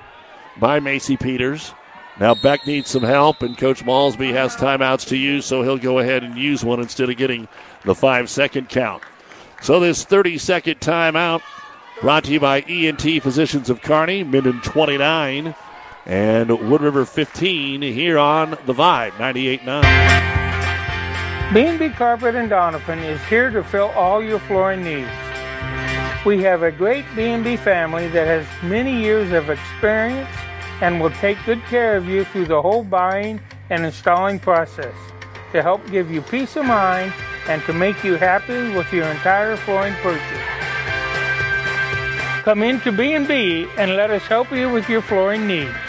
by Macy Peters. Now Beck needs some help, and Coach Malsby has timeouts to use, so he'll go ahead and use one instead of getting the five second count. So this 30 second timeout brought to you by ENT Physicians of Kearney, Minden 29 and Wood River 15 here on the Vibe 98 9. B&B Carpet and Doniphan is here to fill all your flooring needs. We have a great B&B family that has many years of experience and will take good care of you through the whole buying and installing process to help give you peace of mind and to make you happy with your entire flooring purchase. Come into B&B and let us help you with your flooring needs.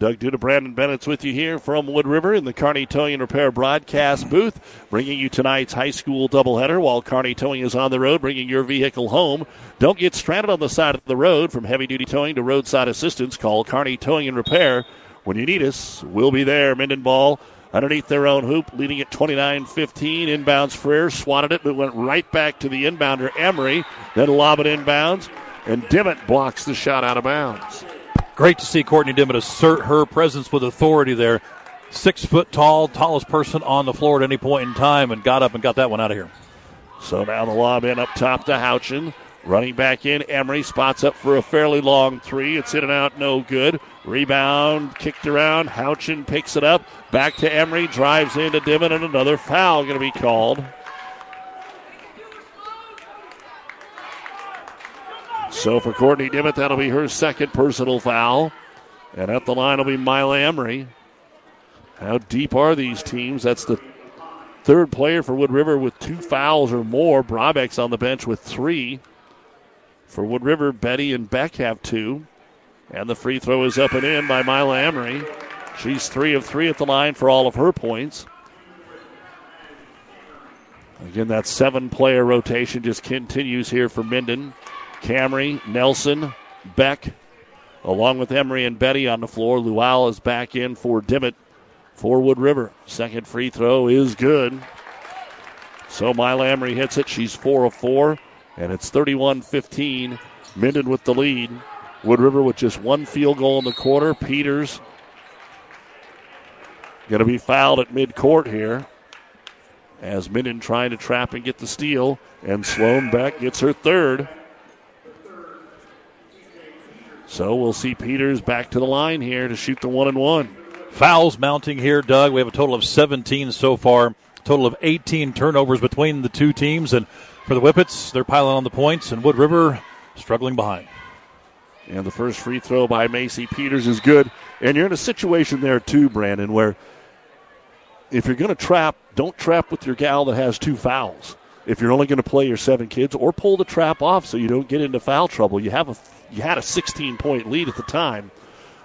Doug Duda, Brandon Bennett's with you here from Wood River in the Kearney Towing and Repair broadcast booth, bringing you tonight's high school doubleheader while Kearney Towing is on the road, bringing your vehicle home. Don't get stranded on the side of the road. From heavy duty towing to roadside assistance, call Kearney Towing and Repair. When you need us, we'll be there. Minden ball underneath their own hoop, leading at 29 15. Inbounds Freer swatted it, but went right back to the inbounder, Emery. Then lob it inbounds, and Dimmitt blocks the shot out of bounds. Great to see Courtney Dimmitt assert her presence with authority there. Six foot tall, tallest person on the floor at any point in time, and got up and got that one out of here. So now the lob in up top to Houchin. Running back in, Emery spots up for a fairly long three. It's in and out, no good. Rebound, kicked around. Houchin picks it up. Back to Emery, drives into Dimmitt, and another foul going to be called. So for Courtney Dimmitt, that'll be her second personal foul. And at the line will be Mila Emery. How deep are these teams? That's the third player for Wood River with two fouls or more. Brabeck's on the bench with three. For Wood River, Betty and Beck have two. And the free throw is up and in by Mila Emery. She's three of three at the line for all of her points. Again, that seven player rotation just continues here for Minden. Camry, Nelson, Beck, along with Emery and Betty on the floor. Luwal is back in for Dimmitt for Wood River. Second free throw is good. So Mila Emery hits it. She's 4 of 4, and it's 31 15. Minden with the lead. Wood River with just one field goal in the quarter. Peters going to be fouled at midcourt here as Minden trying to trap and get the steal. And Sloan Beck gets her third. So we'll see Peters back to the line here to shoot the one and one. Fouls mounting here, Doug. We have a total of 17 so far. Total of 18 turnovers between the two teams. And for the Whippets, they're piling on the points, and Wood River struggling behind. And the first free throw by Macy Peters is good. And you're in a situation there, too, Brandon, where if you're going to trap, don't trap with your gal that has two fouls. If you're only going to play your seven kids, or pull the trap off so you don't get into foul trouble. You have a you had a 16 point lead at the time,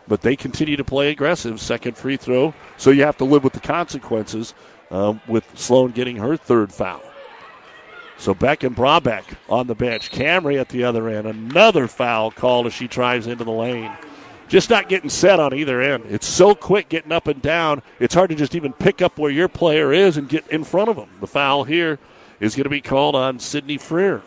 but they continue to play aggressive. Second free throw, so you have to live with the consequences. Um, with Sloan getting her third foul. So Beck and Brabeck on the bench. Camry at the other end. Another foul called as she drives into the lane. Just not getting set on either end. It's so quick getting up and down. It's hard to just even pick up where your player is and get in front of them. The foul here is going to be called on Sydney Freer.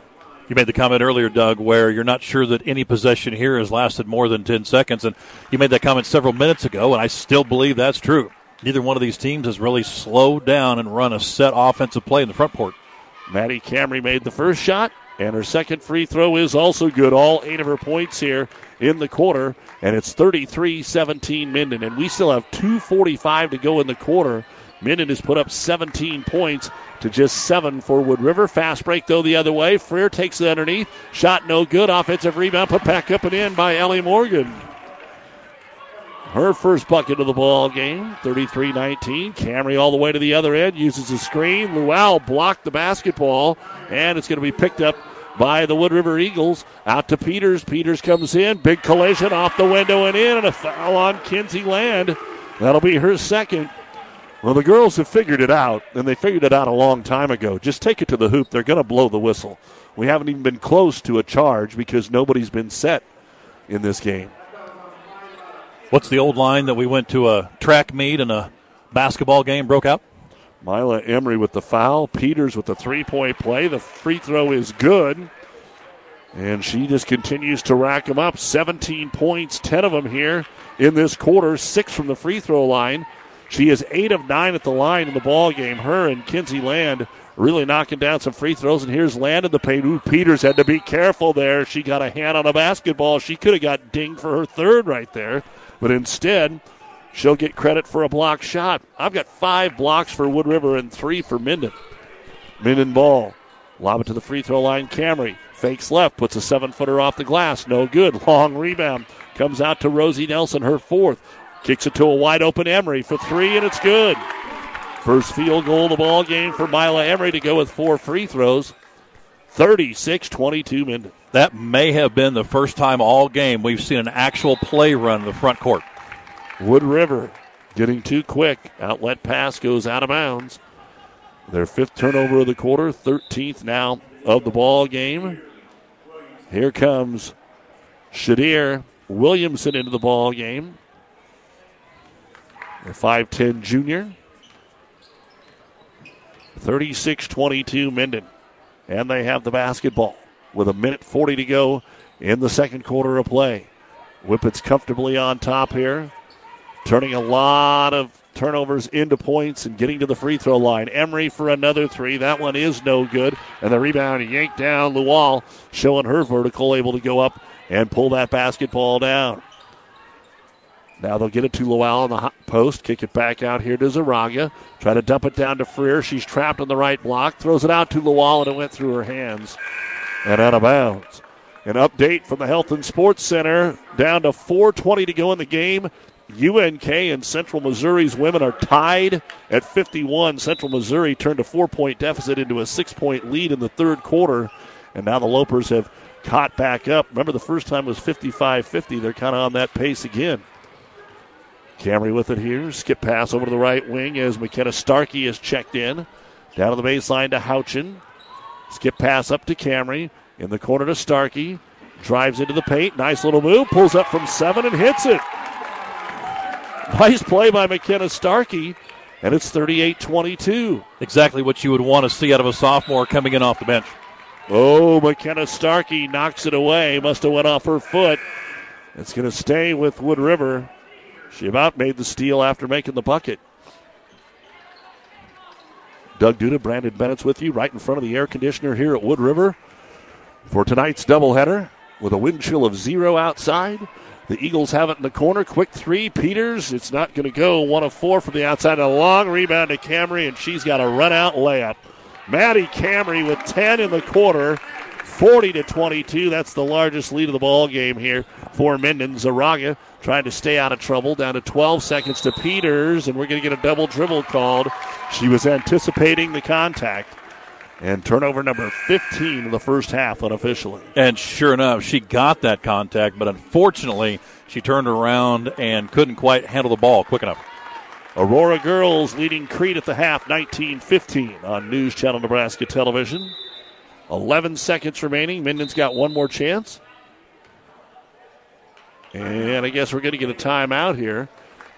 You made the comment earlier, Doug, where you're not sure that any possession here has lasted more than 10 seconds. And you made that comment several minutes ago, and I still believe that's true. Neither one of these teams has really slowed down and run a set offensive play in the front court. Maddie Camry made the first shot, and her second free throw is also good. All eight of her points here in the quarter, and it's 33 17 Minden. And we still have 2.45 to go in the quarter. Minden has put up 17 points to just seven for Wood River. Fast break though the other way. Freer takes it underneath. Shot no good. Offensive rebound put back up and in by Ellie Morgan. Her first bucket of the ball game, 33-19. Camry all the way to the other end, uses a screen. Luwal blocked the basketball, and it's going to be picked up by the Wood River Eagles. Out to Peters. Peters comes in. Big collision off the window and in, and a foul on Kinsey Land. That'll be her second. Well, the girls have figured it out, and they figured it out a long time ago. Just take it to the hoop. They're going to blow the whistle. We haven't even been close to a charge because nobody's been set in this game. What's the old line that we went to a track meet and a basketball game broke out? Mila Emery with the foul. Peters with the three point play. The free throw is good. And she just continues to rack them up. 17 points, 10 of them here in this quarter, six from the free throw line. She is eight of nine at the line in the ball game. Her and Kinsey Land really knocking down some free throws. And here's Land in the paint. Ooh, Peters had to be careful there. She got a hand on a basketball. She could have got dinged for her third right there. But instead, she'll get credit for a block shot. I've got five blocks for Wood River and three for Minden. Minden ball. Lob it to the free throw line. Camry fakes left, puts a seven footer off the glass. No good. Long rebound. Comes out to Rosie Nelson, her fourth. Kicks it to a wide open Emery for three, and it's good. First field goal of the ball game for Mila Emery to go with four free throws. 36 22 Minden. That may have been the first time all game we've seen an actual play run in the front court. Wood River getting too quick. Outlet pass goes out of bounds. Their fifth turnover of the quarter, 13th now of the ball game. Here comes Shadir Williamson into the ball game. The 5'10 junior. 36 22 Minden. And they have the basketball with a minute 40 to go in the second quarter of play. Whippets comfortably on top here, turning a lot of turnovers into points and getting to the free throw line. Emery for another three. That one is no good. And the rebound yanked down. Luwal showing her vertical, able to go up and pull that basketball down. Now they'll get it to Luwal on the post. Kick it back out here to Zaraga. Try to dump it down to Freer. She's trapped on the right block. Throws it out to Luwal, and it went through her hands and out of bounds. An update from the Health and Sports Center. Down to 4.20 to go in the game. UNK and Central Missouri's women are tied at 51. Central Missouri turned a four point deficit into a six point lead in the third quarter. And now the Lopers have caught back up. Remember, the first time was 55 50. They're kind of on that pace again. Camry with it here. Skip pass over to the right wing as McKenna Starkey is checked in. Down to the baseline to Houchin. Skip pass up to Camry. In the corner to Starkey. Drives into the paint. Nice little move. Pulls up from seven and hits it. Nice play by McKenna Starkey. And it's 38 22. Exactly what you would want to see out of a sophomore coming in off the bench. Oh, McKenna Starkey knocks it away. Must have went off her foot. It's going to stay with Wood River. She about made the steal after making the bucket. Doug Duda, Brandon Bennett's with you right in front of the air conditioner here at Wood River for tonight's doubleheader with a wind chill of zero outside. The Eagles have it in the corner. Quick three. Peters. It's not going to go. One of four from the outside. A long rebound to Camry, and she's got a run out layup. Maddie Camry with 10 in the quarter. 40 to 22. That's the largest lead of the ball game here for Minden. Zaraga trying to stay out of trouble. Down to 12 seconds to Peters, and we're going to get a double dribble called. She was anticipating the contact. And turnover number 15 in the first half unofficially. And sure enough, she got that contact, but unfortunately, she turned around and couldn't quite handle the ball quick enough. Aurora girls leading Crete at the half, 19 15 on News Channel Nebraska Television. 11 seconds remaining. Minden's got one more chance. And I guess we're going to get a timeout here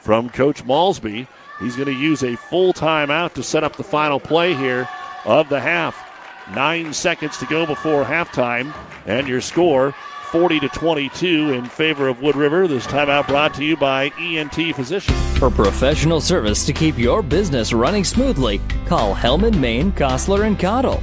from Coach Malsby. He's going to use a full timeout to set up the final play here of the half. Nine seconds to go before halftime, and your score 40 to 22 in favor of Wood River. This timeout brought to you by ENT Physicians. For professional service to keep your business running smoothly, call Hellman, Maine, Kostler, and Cottle.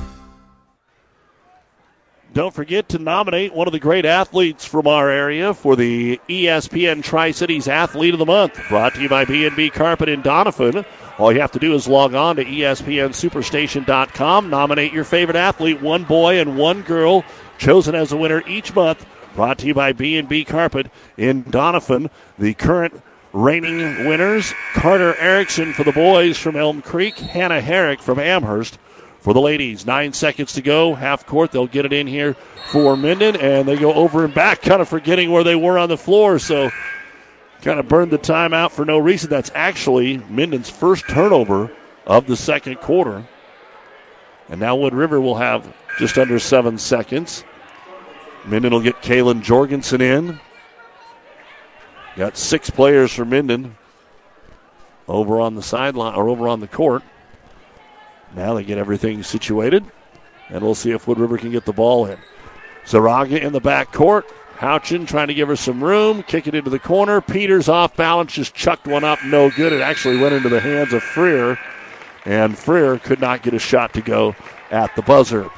Don't forget to nominate one of the great athletes from our area for the ESPN Tri Cities Athlete of the Month. Brought to you by B&B Carpet in Doniphan. All you have to do is log on to ESPNSuperstation.com, nominate your favorite athlete, one boy and one girl, chosen as a winner each month. Brought to you by B&B Carpet in Doniphan. The current reigning winners, Carter Erickson for the boys from Elm Creek, Hannah Herrick from Amherst for the ladies. Nine seconds to go, half court. They'll get it in here for Minden, and they go over and back, kind of forgetting where they were on the floor. So, kind of burned the timeout for no reason. That's actually Minden's first turnover of the second quarter. And now Wood River will have just under seven seconds. Minden will get Kalen Jorgensen in. Got six players for Minden over on the sideline or over on the court. Now they get everything situated, and we'll see if Wood River can get the ball in. Zaraga in the back court. Houchin trying to give her some room, kick it into the corner. Peters off balance, just chucked one up, no good. It actually went into the hands of Freer, and Freer could not get a shot to go at the buzzer.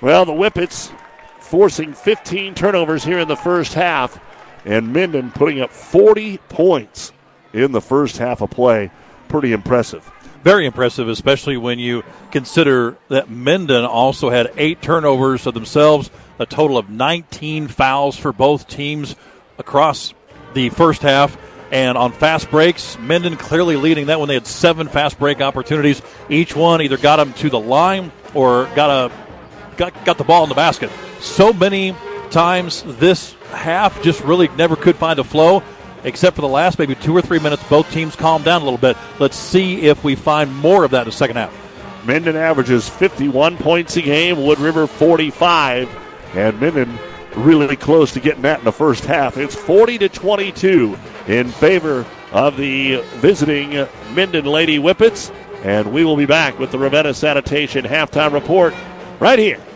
Well, the Whippets forcing 15 turnovers here in the first half, and Minden putting up 40 points in the first half of play. Pretty impressive very impressive, especially when you consider that Minden also had eight turnovers of themselves, a total of 19 fouls for both teams across the first half. And on fast breaks, Minden clearly leading that one. They had seven fast break opportunities. Each one either got them to the line or got a got, got the ball in the basket. So many times this half just really never could find a flow except for the last maybe two or three minutes. Both teams calmed down a little bit. Let's see if we find more of that in the second half. Minden averages 51 points a game, Wood River 45, and Minden really close to getting that in the first half. It's 40 to 22 in favor of the visiting Minden Lady Whippets, and we will be back with the Ravenna Sanitation halftime report right here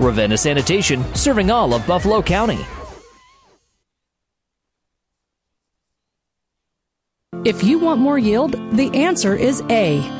Ravenna Sanitation, serving all of Buffalo County. If you want more yield, the answer is A.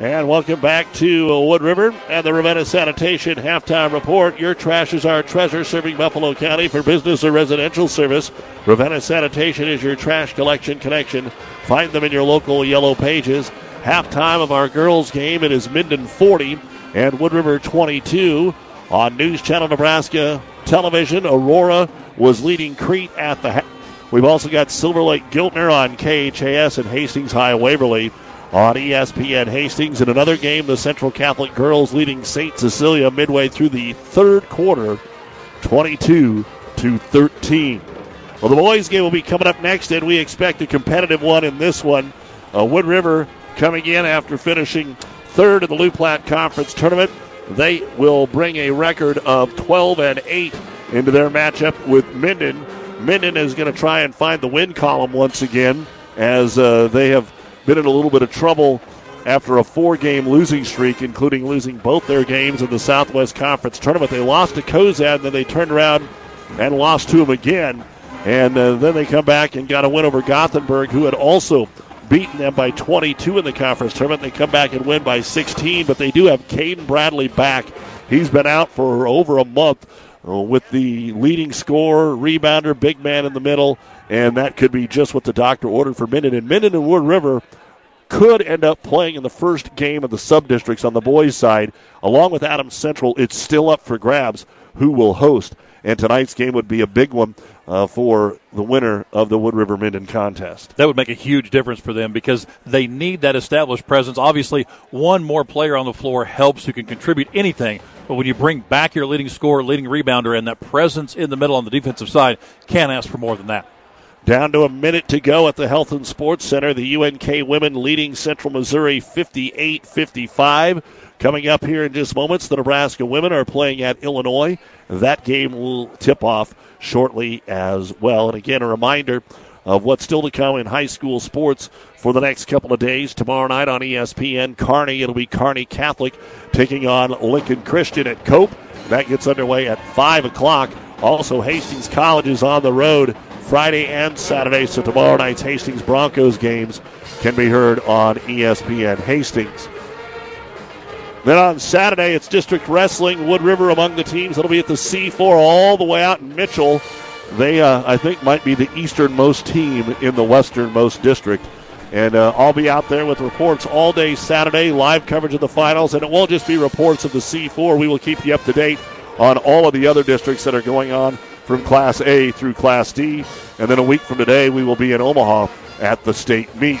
And welcome back to uh, Wood River and the Ravenna Sanitation halftime report. Your trash is our treasure, serving Buffalo County for business or residential service. Ravenna Sanitation is your trash collection connection. Find them in your local yellow pages. Halftime of our girls' game, it is Minden 40 and Wood River 22. on News Channel Nebraska television. Aurora was leading Crete at the. We've also got Silver Lake Giltner on KHAS and Hastings High Waverly on ESPN Hastings. In another game, the Central Catholic girls leading St. Cecilia midway through the third quarter, 22 to 13. Well, the boys' game will be coming up next, and we expect a competitive one in this one. Uh, Wood River coming in after finishing third in the Loup Platte Conference Tournament. They will bring a record of 12 and 8 into their matchup with Minden. Minden is going to try and find the win column once again as uh, they have been in a little bit of trouble after a four game losing streak, including losing both their games in the Southwest Conference tournament. They lost to Cozad, and then they turned around and lost to them again. And uh, then they come back and got a win over Gothenburg, who had also beaten them by 22 in the conference tournament. They come back and win by 16, but they do have Caden Bradley back. He's been out for over a month uh, with the leading scorer, rebounder, big man in the middle, and that could be just what the doctor ordered for Minden. And Minden and Wood River could end up playing in the first game of the sub districts on the boys' side. Along with Adams Central, it's still up for grabs who will host. And tonight's game would be a big one uh, for the winner of the Wood River Minden contest. That would make a huge difference for them because they need that established presence. Obviously, one more player on the floor helps who can contribute anything. But when you bring back your leading scorer, leading rebounder, and that presence in the middle on the defensive side, can't ask for more than that. Down to a minute to go at the Health and Sports Center. The UNK women leading Central Missouri 58 55. Coming up here in just moments, the Nebraska women are playing at Illinois. That game will tip off shortly as well. And again, a reminder of what's still to come in high school sports for the next couple of days. Tomorrow night on ESPN, Kearney, it'll be Kearney Catholic taking on Lincoln Christian at Cope. That gets underway at 5 o'clock. Also, Hastings College is on the road Friday and Saturday, so tomorrow night's Hastings Broncos games can be heard on ESPN Hastings. Then on Saturday, it's district wrestling. Wood River among the teams that'll be at the C4 all the way out in Mitchell. They, uh, I think, might be the easternmost team in the westernmost district. And uh, I'll be out there with reports all day Saturday, live coverage of the finals. And it won't just be reports of the C4. We will keep you up to date on all of the other districts that are going on from Class A through Class D. And then a week from today, we will be in Omaha at the state meet.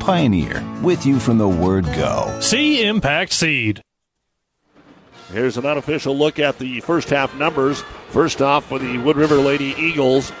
Pioneer, with you from the word go. See Impact Seed. Here's an unofficial look at the first half numbers. First off, for the Wood River Lady Eagles,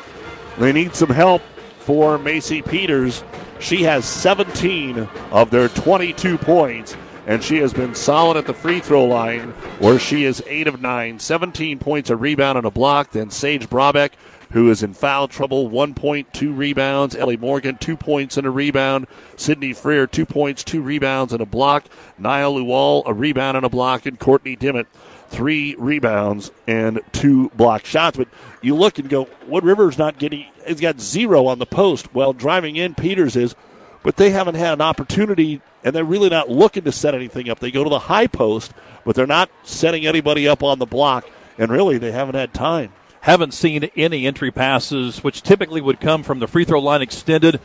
they need some help for Macy Peters. She has 17 of their 22 points, and she has been solid at the free throw line, where she is 8 of 9. 17 points, a rebound, and a block. Then Sage Brabeck who is in foul trouble. One point, two rebounds. Ellie Morgan, two points and a rebound. Sydney Freer, two points, two rebounds and a block. Niall Luwal, a rebound and a block. And Courtney Dimmitt, three rebounds and two block shots. But you look and go, Wood River's not getting, it's got zero on the post. Well, driving in, Peters is, but they haven't had an opportunity and they're really not looking to set anything up. They go to the high post, but they're not setting anybody up on the block. And really, they haven't had time. Haven't seen any entry passes, which typically would come from the free throw line extended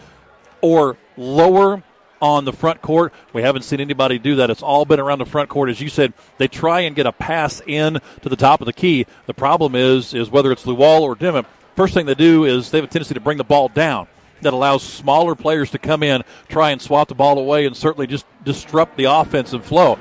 or lower on the front court. We haven't seen anybody do that. It's all been around the front court. As you said, they try and get a pass in to the top of the key. The problem is, is whether it's Luwal or Dimmitt, first thing they do is they have a tendency to bring the ball down. That allows smaller players to come in, try and swat the ball away, and certainly just disrupt the offensive flow.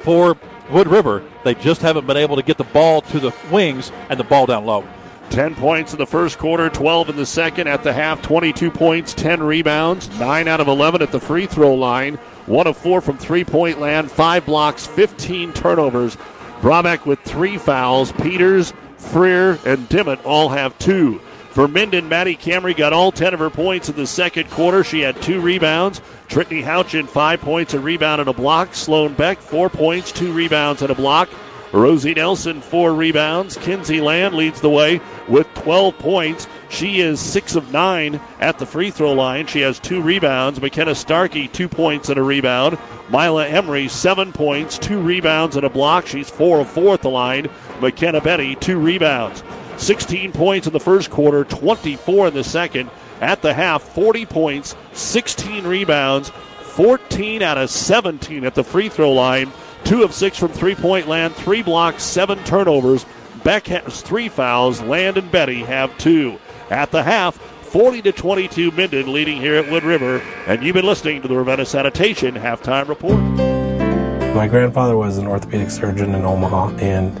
For Wood River, they just haven't been able to get the ball to the wings and the ball down low. 10 points in the first quarter, 12 in the second. At the half, 22 points, 10 rebounds, 9 out of 11 at the free throw line, 1 of 4 from three point land, 5 blocks, 15 turnovers. Brabeck with 3 fouls. Peters, Freer, and Dimmitt all have 2. For Minden, Maddie Camry got all 10 of her points in the second quarter. She had 2 rebounds. Trinity Houchin, 5 points, a rebound, and a block. Sloan Beck, 4 points, 2 rebounds, and a block. Rosie Nelson, four rebounds. Kinsey Land leads the way with 12 points. She is six of nine at the free throw line. She has two rebounds. McKenna Starkey, two points and a rebound. Mila Emery, seven points, two rebounds and a block. She's four of four at the line. McKenna Betty, two rebounds. 16 points in the first quarter, 24 in the second. At the half, 40 points, 16 rebounds, 14 out of 17 at the free throw line. Two of six from three point land, three blocks, seven turnovers. Beck has three fouls. Land and Betty have two. At the half, 40 to 22 Minden leading here at Wood River. And you've been listening to the Ravenna Sanitation halftime report. My grandfather was an orthopedic surgeon in Omaha, and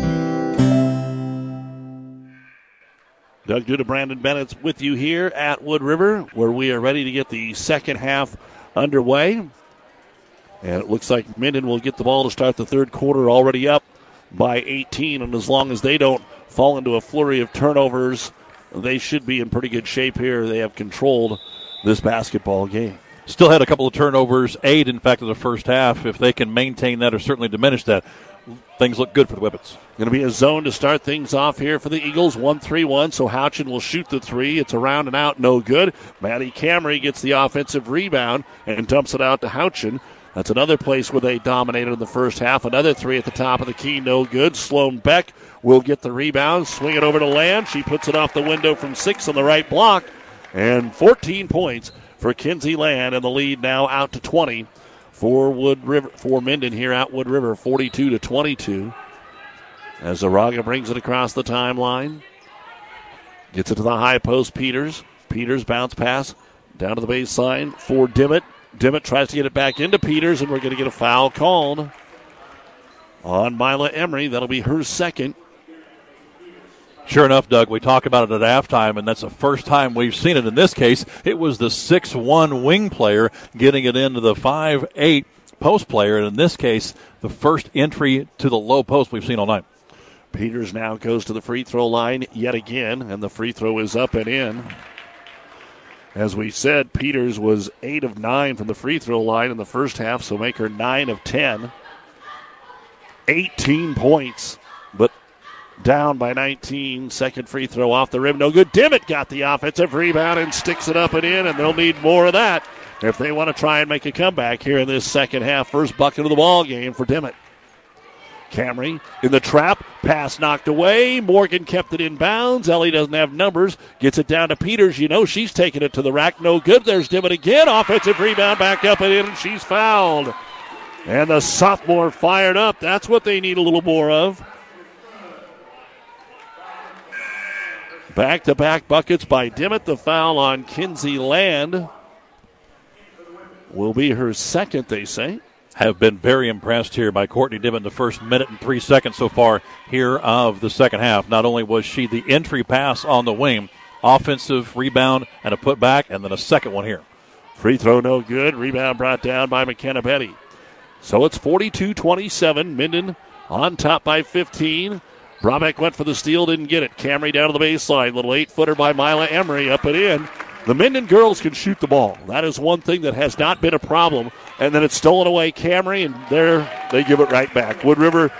Doug Duda, Brandon Bennett's with you here at Wood River, where we are ready to get the second half underway. And it looks like Minden will get the ball to start the third quarter already up by 18. And as long as they don't fall into a flurry of turnovers, they should be in pretty good shape here. They have controlled this basketball game. Still had a couple of turnovers, eight, in fact, in the first half. If they can maintain that or certainly diminish that, things look good for the Whippets. Going to be a zone to start things off here for the Eagles. 1 3 1. So Houchin will shoot the three. It's around and out, no good. Maddie Camry gets the offensive rebound and dumps it out to Houchin. That's another place where they dominated in the first half. Another three at the top of the key, no good. Sloan Beck will get the rebound, swing it over to Land. She puts it off the window from six on the right block. And 14 points for Kinsey Land, and the lead now out to 20 for Wood River for Minden here at Wood River, 42 to 22. As Zaraga brings it across the timeline, gets it to the high post. Peters, Peters bounce pass down to the baseline for Dimmitt. Dimmitt tries to get it back into Peters, and we're going to get a foul called on Mila Emery. That'll be her second. Sure enough, Doug, we talk about it at halftime, and that's the first time we've seen it. In this case, it was the 6 1 wing player getting it into the 5 8 post player, and in this case, the first entry to the low post we've seen all night. Peters now goes to the free throw line yet again, and the free throw is up and in. As we said, Peters was 8 of 9 from the free throw line in the first half, so make her 9 of 10. 18 points, down by 19. Second free throw off the rim. No good. Dimmitt got the offensive rebound and sticks it up and in, and they'll need more of that if they want to try and make a comeback here in this second half. First bucket of the ball game for Dimmitt. Camry in the trap, pass knocked away. Morgan kept it in bounds. Ellie doesn't have numbers, gets it down to Peters. You know she's taking it to the rack. No good. There's Dimmitt again. Offensive rebound back up and in, and she's fouled. And the sophomore fired up. That's what they need a little more of. Back to back buckets by Dimmitt. The foul on Kinsey Land will be her second, they say. Have been very impressed here by Courtney Dimmitt the first minute and three seconds so far here of the second half. Not only was she the entry pass on the wing, offensive rebound and a putback, and then a second one here. Free throw no good. Rebound brought down by McKenna Betty. So it's 42 27. Minden on top by 15. Brabeck went for the steal, didn't get it. Camry down to the baseline. Little eight footer by Mila Emery up and in. The Minden girls can shoot the ball. That is one thing that has not been a problem. And then it's stolen away Camry, and there they give it right back. Wood River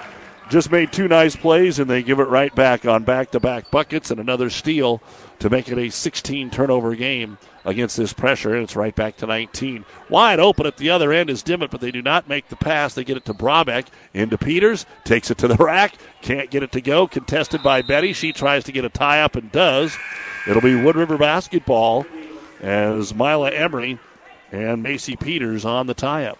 just made two nice plays, and they give it right back on back to back buckets and another steal to make it a 16 turnover game against this pressure, and it's right back to 19. Wide open at the other end is Dimmitt, but they do not make the pass. They get it to Brabeck into Peters, takes it to the rack, can't get it to go. Contested by Betty. She tries to get a tie up and does. It'll be Wood River basketball as Mila Emery and Macy Peters on the tie up.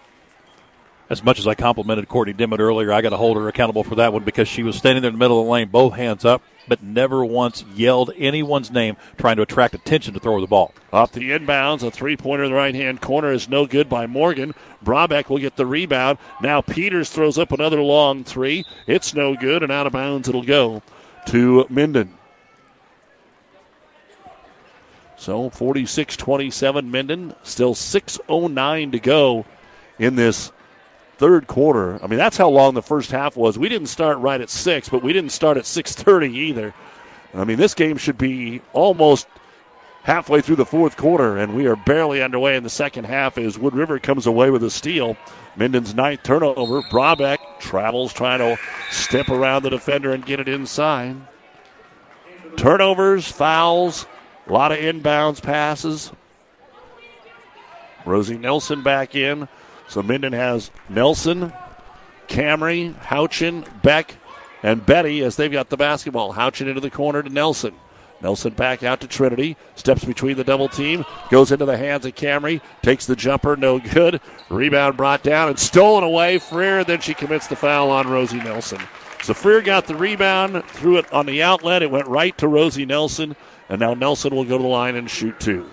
As much as I complimented Courtney Dimmitt earlier, I got to hold her accountable for that one because she was standing there in the middle of the lane, both hands up, but never once yelled anyone's name trying to attract attention to throw the ball. Off the inbounds, a three pointer in the right hand corner is no good by Morgan. Brabeck will get the rebound. Now Peters throws up another long three. It's no good, and out of bounds it'll go to Minden. So 46 27 Minden. Still 6.09 to go in this third quarter. I mean, that's how long the first half was. We didn't start right at 6, but we didn't start at 6.30 either. I mean, this game should be almost halfway through the fourth quarter, and we are barely underway in the second half as Wood River comes away with a steal. Minden's ninth turnover. Brabeck travels trying to step around the defender and get it inside. Turnovers, fouls, a lot of inbounds passes. Rosie Nelson back in. So Minden has Nelson, Camry, Houchin, Beck, and Betty as they've got the basketball. Houchin into the corner to Nelson. Nelson back out to Trinity. Steps between the double team. Goes into the hands of Camry. Takes the jumper. No good. Rebound brought down and stolen away. Freer. Then she commits the foul on Rosie Nelson. So Freer got the rebound. Threw it on the outlet. It went right to Rosie Nelson. And now Nelson will go to the line and shoot two.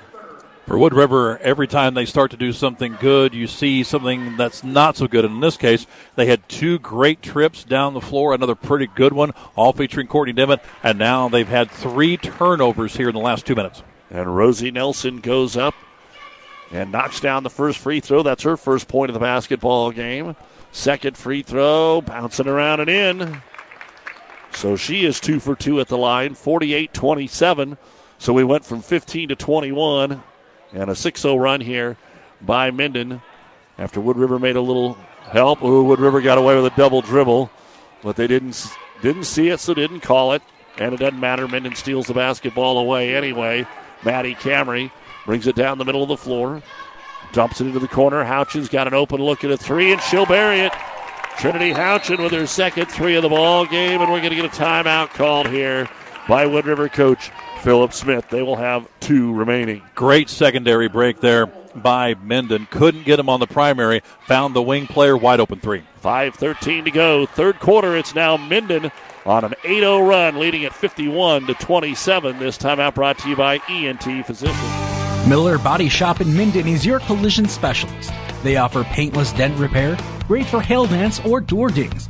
For Wood River, every time they start to do something good, you see something that's not so good. And in this case, they had two great trips down the floor, another pretty good one, all featuring Courtney Dimmitt, and now they've had three turnovers here in the last two minutes. And Rosie Nelson goes up and knocks down the first free throw. That's her first point of the basketball game. Second free throw, bouncing around and in. So she is two for two at the line, 48 27. So we went from 15 to 21 and a 6 0 run here by Minden after Wood River made a little help. Ooh, Wood River got away with a double dribble, but they didn't didn't see it, so didn't call it. And it doesn't matter. Minden steals the basketball away anyway. Maddie Camry brings it down the middle of the floor, dumps it into the corner. Houchin's got an open look at a three, and she'll bury it. Trinity Houchin with her second three of the ball game, and we're going to get a timeout called here by Wood River coach Philip Smith. They will have two remaining. Great secondary break there by Minden. Couldn't get him on the primary. Found the wing player wide open three. 5.13 to go. Third quarter. It's now Minden on an 8 0 run, leading at 51 to 27. This timeout brought to you by ENT Physicians. Miller Body Shop in Minden is your collision specialist. They offer paintless dent repair, great for hail dents or door dings,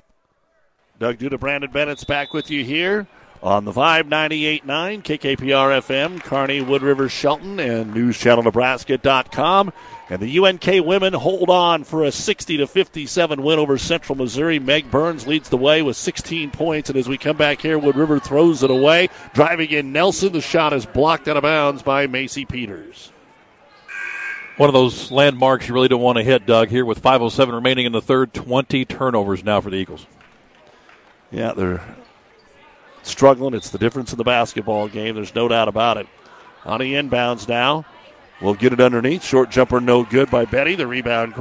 Doug Duda, Brandon Bennett's back with you here on the 598.9 KKPR FM, Kearney, Wood River, Shelton, and NewsChannelNebraska.com. And the UNK women hold on for a 60 to 57 win over Central Missouri. Meg Burns leads the way with 16 points. And as we come back here, Wood River throws it away. Driving in Nelson, the shot is blocked out of bounds by Macy Peters. One of those landmarks you really don't want to hit, Doug, here with 5.07 remaining in the third. 20 turnovers now for the Eagles. Yeah, they're struggling. It's the difference in the basketball game. There's no doubt about it. On the inbounds now. We'll get it underneath. Short jumper, no good by Betty. The rebound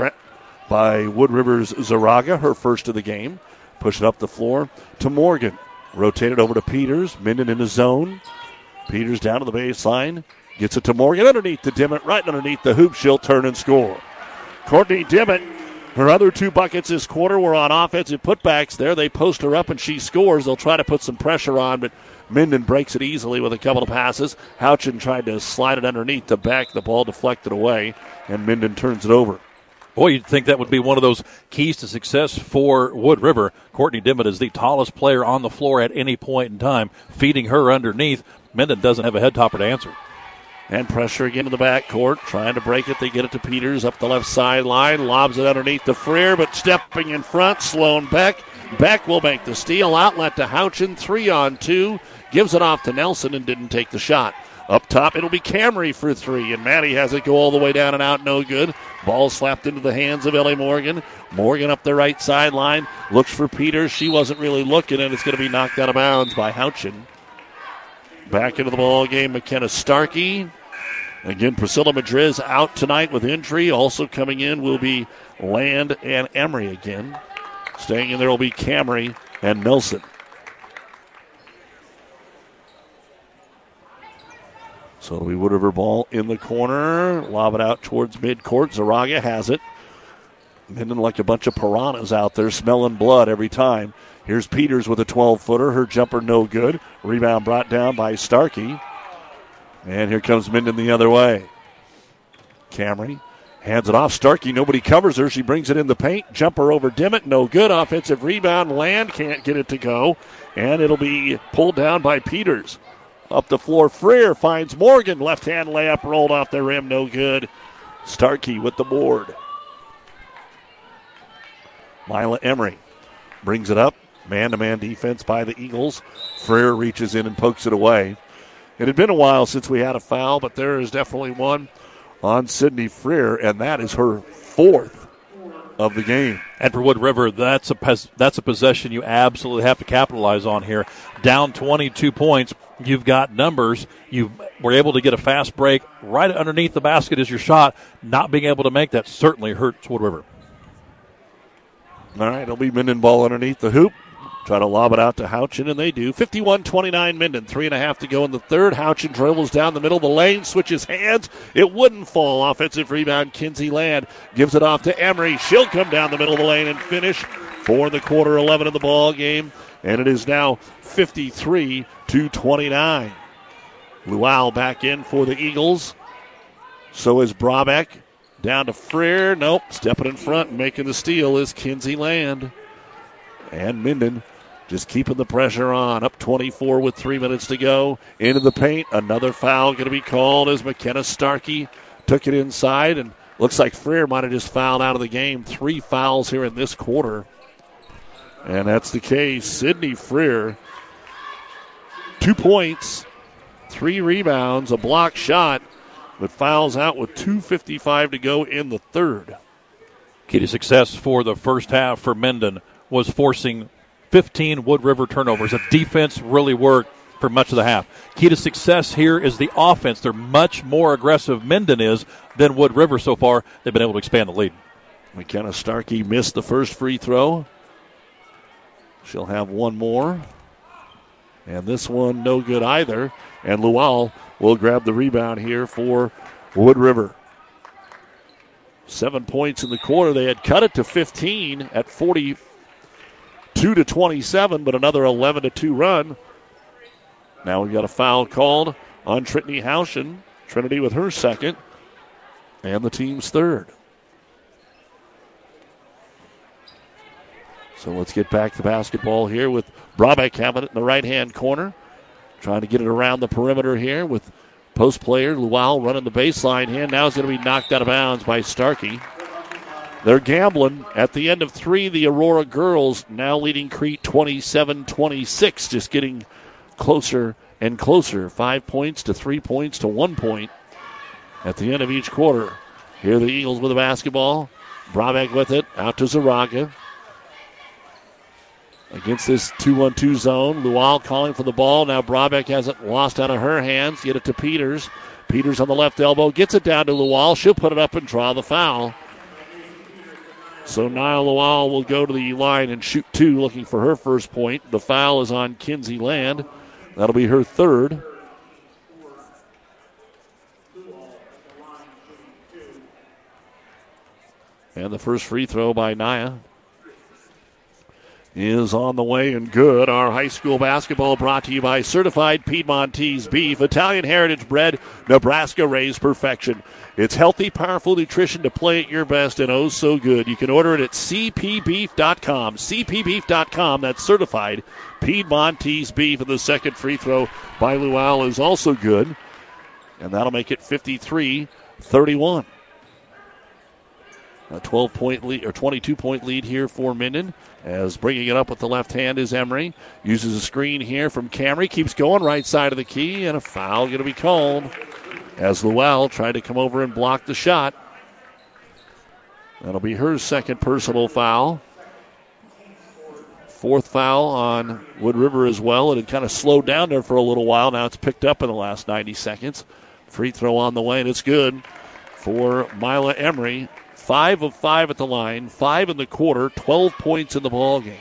by Wood Rivers Zaraga, her first of the game. Push it up the floor to Morgan. Rotated over to Peters. Minden in the zone. Peters down to the baseline. Gets it to Morgan underneath the Dimmitt, right underneath the hoop. She'll turn and score. Courtney Dimmitt, her other two buckets this quarter were on offensive putbacks. There they post her up and she scores. They'll try to put some pressure on, but Minden breaks it easily with a couple of passes. Houchin tried to slide it underneath to Beck. The ball deflected away, and Minden turns it over. Boy, you'd think that would be one of those keys to success for Wood River. Courtney Dimmitt is the tallest player on the floor at any point in time, feeding her underneath. Minden doesn't have a head topper to answer. And pressure again in the backcourt. Trying to break it. They get it to Peters up the left sideline. Lobs it underneath the Freer, but stepping in front, Sloan Beck. Beck will make the steal. Outlet to Houchin. Three on two. Gives it off to Nelson and didn't take the shot. Up top, it'll be Camry for three, and Maddie has it go all the way down and out, no good. Ball slapped into the hands of Ellie Morgan. Morgan up the right sideline, looks for Peters. She wasn't really looking, and it's going to be knocked out of bounds by Houchin. Back into the ball game, McKenna Starkey. Again, Priscilla Madriz out tonight with injury. Also coming in will be Land and Emery again. Staying in there will be Camry and Nelson. So we Wood River ball in the corner. Lob it out towards midcourt. Zaraga has it. Minden like a bunch of piranhas out there smelling blood every time. Here's Peters with a 12 footer. Her jumper no good. Rebound brought down by Starkey. And here comes Minden the other way. Camry hands it off. Starkey, nobody covers her. She brings it in the paint. Jumper over Dimmitt, no good. Offensive rebound. Land can't get it to go. And it'll be pulled down by Peters. Up the floor, Freer finds Morgan. Left hand layup rolled off the rim, no good. Starkey with the board. Mila Emery brings it up. Man to man defense by the Eagles. Freer reaches in and pokes it away. It had been a while since we had a foul, but there is definitely one on Sydney Freer, and that is her fourth of the game. And for Wood River, that's a that's a possession you absolutely have to capitalize on here. Down 22 points, You've got numbers. You were able to get a fast break right underneath the basket is your shot. Not being able to make that certainly hurts Wood River. All right, it'll be Minden ball underneath the hoop. Try to lob it out to Houchin, and they do. 51 29 Minden. Three and a half to go in the third. Houchin dribbles down the middle of the lane, switches hands. It wouldn't fall. Offensive rebound. Kinsey Land gives it off to Emery. She'll come down the middle of the lane and finish for the quarter 11 of the ball game. And it is now 53 to 29. Luwal back in for the Eagles. So is Brabeck. Down to Freer. Nope. Stepping in front making the steal is Kinsey Land. And Minden just keeping the pressure on. Up 24 with three minutes to go. Into the paint. Another foul going to be called as McKenna Starkey took it inside. And looks like Freer might have just fouled out of the game. Three fouls here in this quarter. And that's the case. Sydney Freer Two points, three rebounds, a block shot, but fouls out with 2.55 to go in the third. Key to success for the first half for Minden was forcing 15 Wood River turnovers. The defense really worked for much of the half. Key to success here is the offense. They're much more aggressive, Minden is, than Wood River so far. They've been able to expand the lead. McKenna Starkey missed the first free throw. She'll have one more. And this one, no good either. And Luwal will grab the rebound here for Wood River. Seven points in the quarter. They had cut it to 15 at 42 to 27, but another 11 to 2 run. Now we've got a foul called on Trinity Houchin. Trinity with her second, and the team's third. So let's get back to basketball here with Brabeck having it in the right hand corner. Trying to get it around the perimeter here with post player Luwal running the baseline here. Now it's going to be knocked out of bounds by Starkey. They're gambling at the end of three. The Aurora girls now leading Crete 27 26, just getting closer and closer. Five points to three points to one point at the end of each quarter. Here the Eagles with the basketball. Brabeck with it. Out to Zaraga against this 2 1 2 zone. Luwal calling for the ball. Now Brabeck has it lost out of her hands. Get it to Peters. Peters on the left elbow gets it down to Luwal. She'll put it up and draw the foul. So Niall Luwal will go to the line and shoot two, looking for her first point. The foul is on Kinsey Land. That'll be her third. And the first free throw by Naya. Is on the way and good. Our high school basketball brought to you by Certified Piedmontese Beef, Italian Heritage Bread, Nebraska Raised Perfection. It's healthy, powerful nutrition to play at your best and oh so good. You can order it at cpbeef.com. cpbeef.com, that's certified Piedmontese Beef. And the second free throw by Luwal is also good. And that'll make it 53 31. A 12 point lead or 22 point lead here for Minden. As bringing it up with the left hand is Emery. Uses a screen here from Camry. Keeps going right side of the key, and a foul going to be called as Luwal tried to come over and block the shot. That'll be her second personal foul. Fourth foul on Wood River as well. It had kind of slowed down there for a little while. Now it's picked up in the last 90 seconds. Free throw on the way, and it's good for Mila Emery. Five of five at the line, five in the quarter, 12 points in the ball game.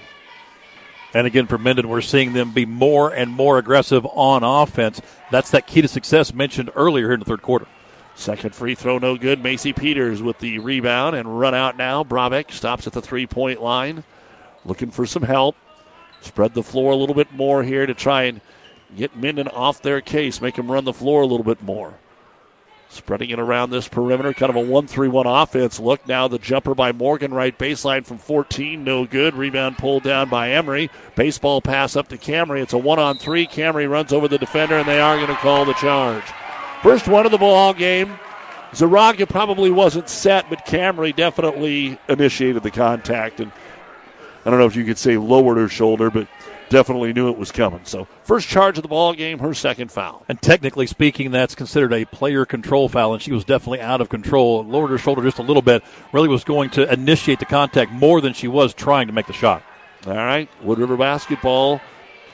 And again, for Minden, we're seeing them be more and more aggressive on offense. That's that key to success mentioned earlier here in the third quarter. Second free throw, no good. Macy Peters with the rebound and run out now. Brabeck stops at the three point line, looking for some help. Spread the floor a little bit more here to try and get Minden off their case, make them run the floor a little bit more. Spreading it around this perimeter, kind of a 1 3 1 offense look. Now the jumper by Morgan, right baseline from 14, no good. Rebound pulled down by Emery. Baseball pass up to Camry. It's a 1 on 3. Camry runs over the defender, and they are going to call the charge. First one of the ball game. Zaraga probably wasn't set, but Camry definitely initiated the contact. And I don't know if you could say lowered her shoulder, but definitely knew it was coming. So first charge of the ball game, her second foul. And technically speaking, that's considered a player control foul, and she was definitely out of control. Lowered her shoulder just a little bit. Really was going to initiate the contact more than she was trying to make the shot. All right, Wood River basketball.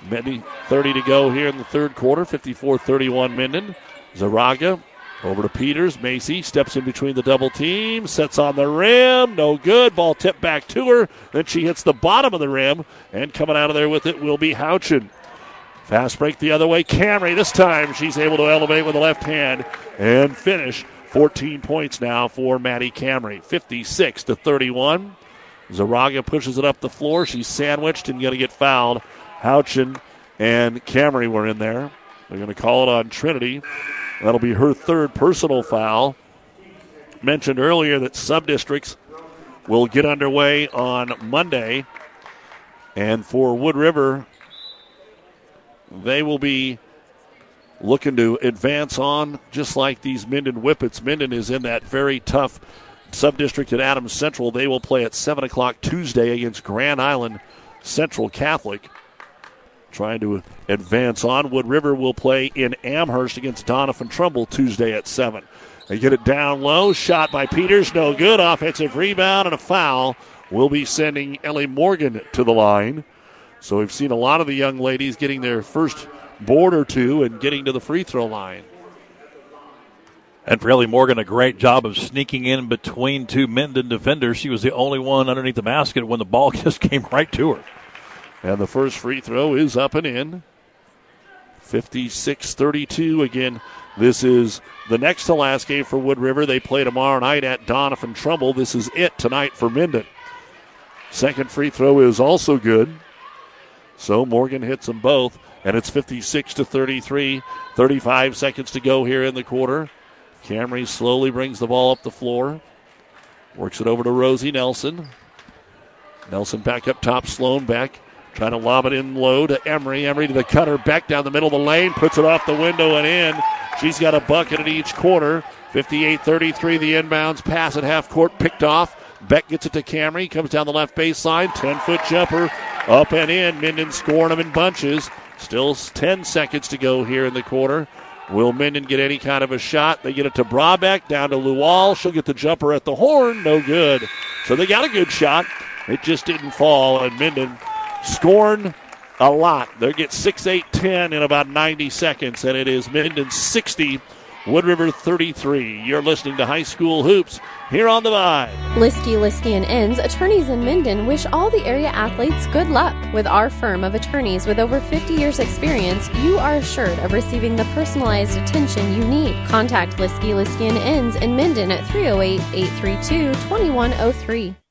Maybe 30 to go here in the third quarter. 54-31 Minden. Zaraga over to Peters. Macy steps in between the double team, sets on the rim. No good. Ball tipped back to her. Then she hits the bottom of the rim, and coming out of there with it will be Houchin. Fast break the other way. Camry this time she's able to elevate with the left hand and finish. 14 points now for Maddie Camry. 56 to 31. Zaraga pushes it up the floor. She's sandwiched and going to get fouled. Houchin and Camry were in there. They're going to call it on Trinity. That'll be her third personal foul. Mentioned earlier that sub districts will get underway on Monday. And for Wood River, they will be looking to advance on just like these Minden Whippets. Minden is in that very tough sub district at Adams Central. They will play at 7 o'clock Tuesday against Grand Island Central Catholic trying to advance on. Wood River will play in Amherst against Doniphan Trumbull Tuesday at 7. They get it down low. Shot by Peters. No good. Offensive rebound and a foul. We'll be sending Ellie Morgan to the line. So we've seen a lot of the young ladies getting their first board or two and getting to the free throw line. And for Ellie Morgan, a great job of sneaking in between two Minden defenders. She was the only one underneath the basket when the ball just came right to her. And the first free throw is up and in. 56 32. Again, this is the next to last game for Wood River. They play tomorrow night at Doniphan Trumbull. This is it tonight for Minden. Second free throw is also good. So Morgan hits them both, and it's 56 to 33. 35 seconds to go here in the quarter. Camry slowly brings the ball up the floor. Works it over to Rosie Nelson. Nelson back up top. Sloan Beck Trying to lob it in low to Emery. Emery to the cutter, back down the middle of the lane, puts it off the window and in. She's got a bucket at each corner. 58 33, the inbounds pass at half court, picked off. Beck gets it to Camry, comes down the left baseline, 10 foot jumper, up and in. Minden scoring them in bunches. Still 10 seconds to go here in the quarter. Will Minden get any kind of a shot? They get it to Brabeck, down to Luwal. She'll get the jumper at the horn. No good. So they got a good shot. It just didn't fall, and Minden scoring a lot. They get 6 8 10 in about 90 seconds, and it is Minden 60. Wood River 33. You're listening to High School Hoops here on the Vibe. Liskey, Liskey and Inns, attorneys in Minden, wish all the area athletes good luck. With our firm of attorneys with over 50 years experience, you are assured of receiving the personalized attention you need. Contact Liskey, Liskey and Inns in Minden at 308 832 2103.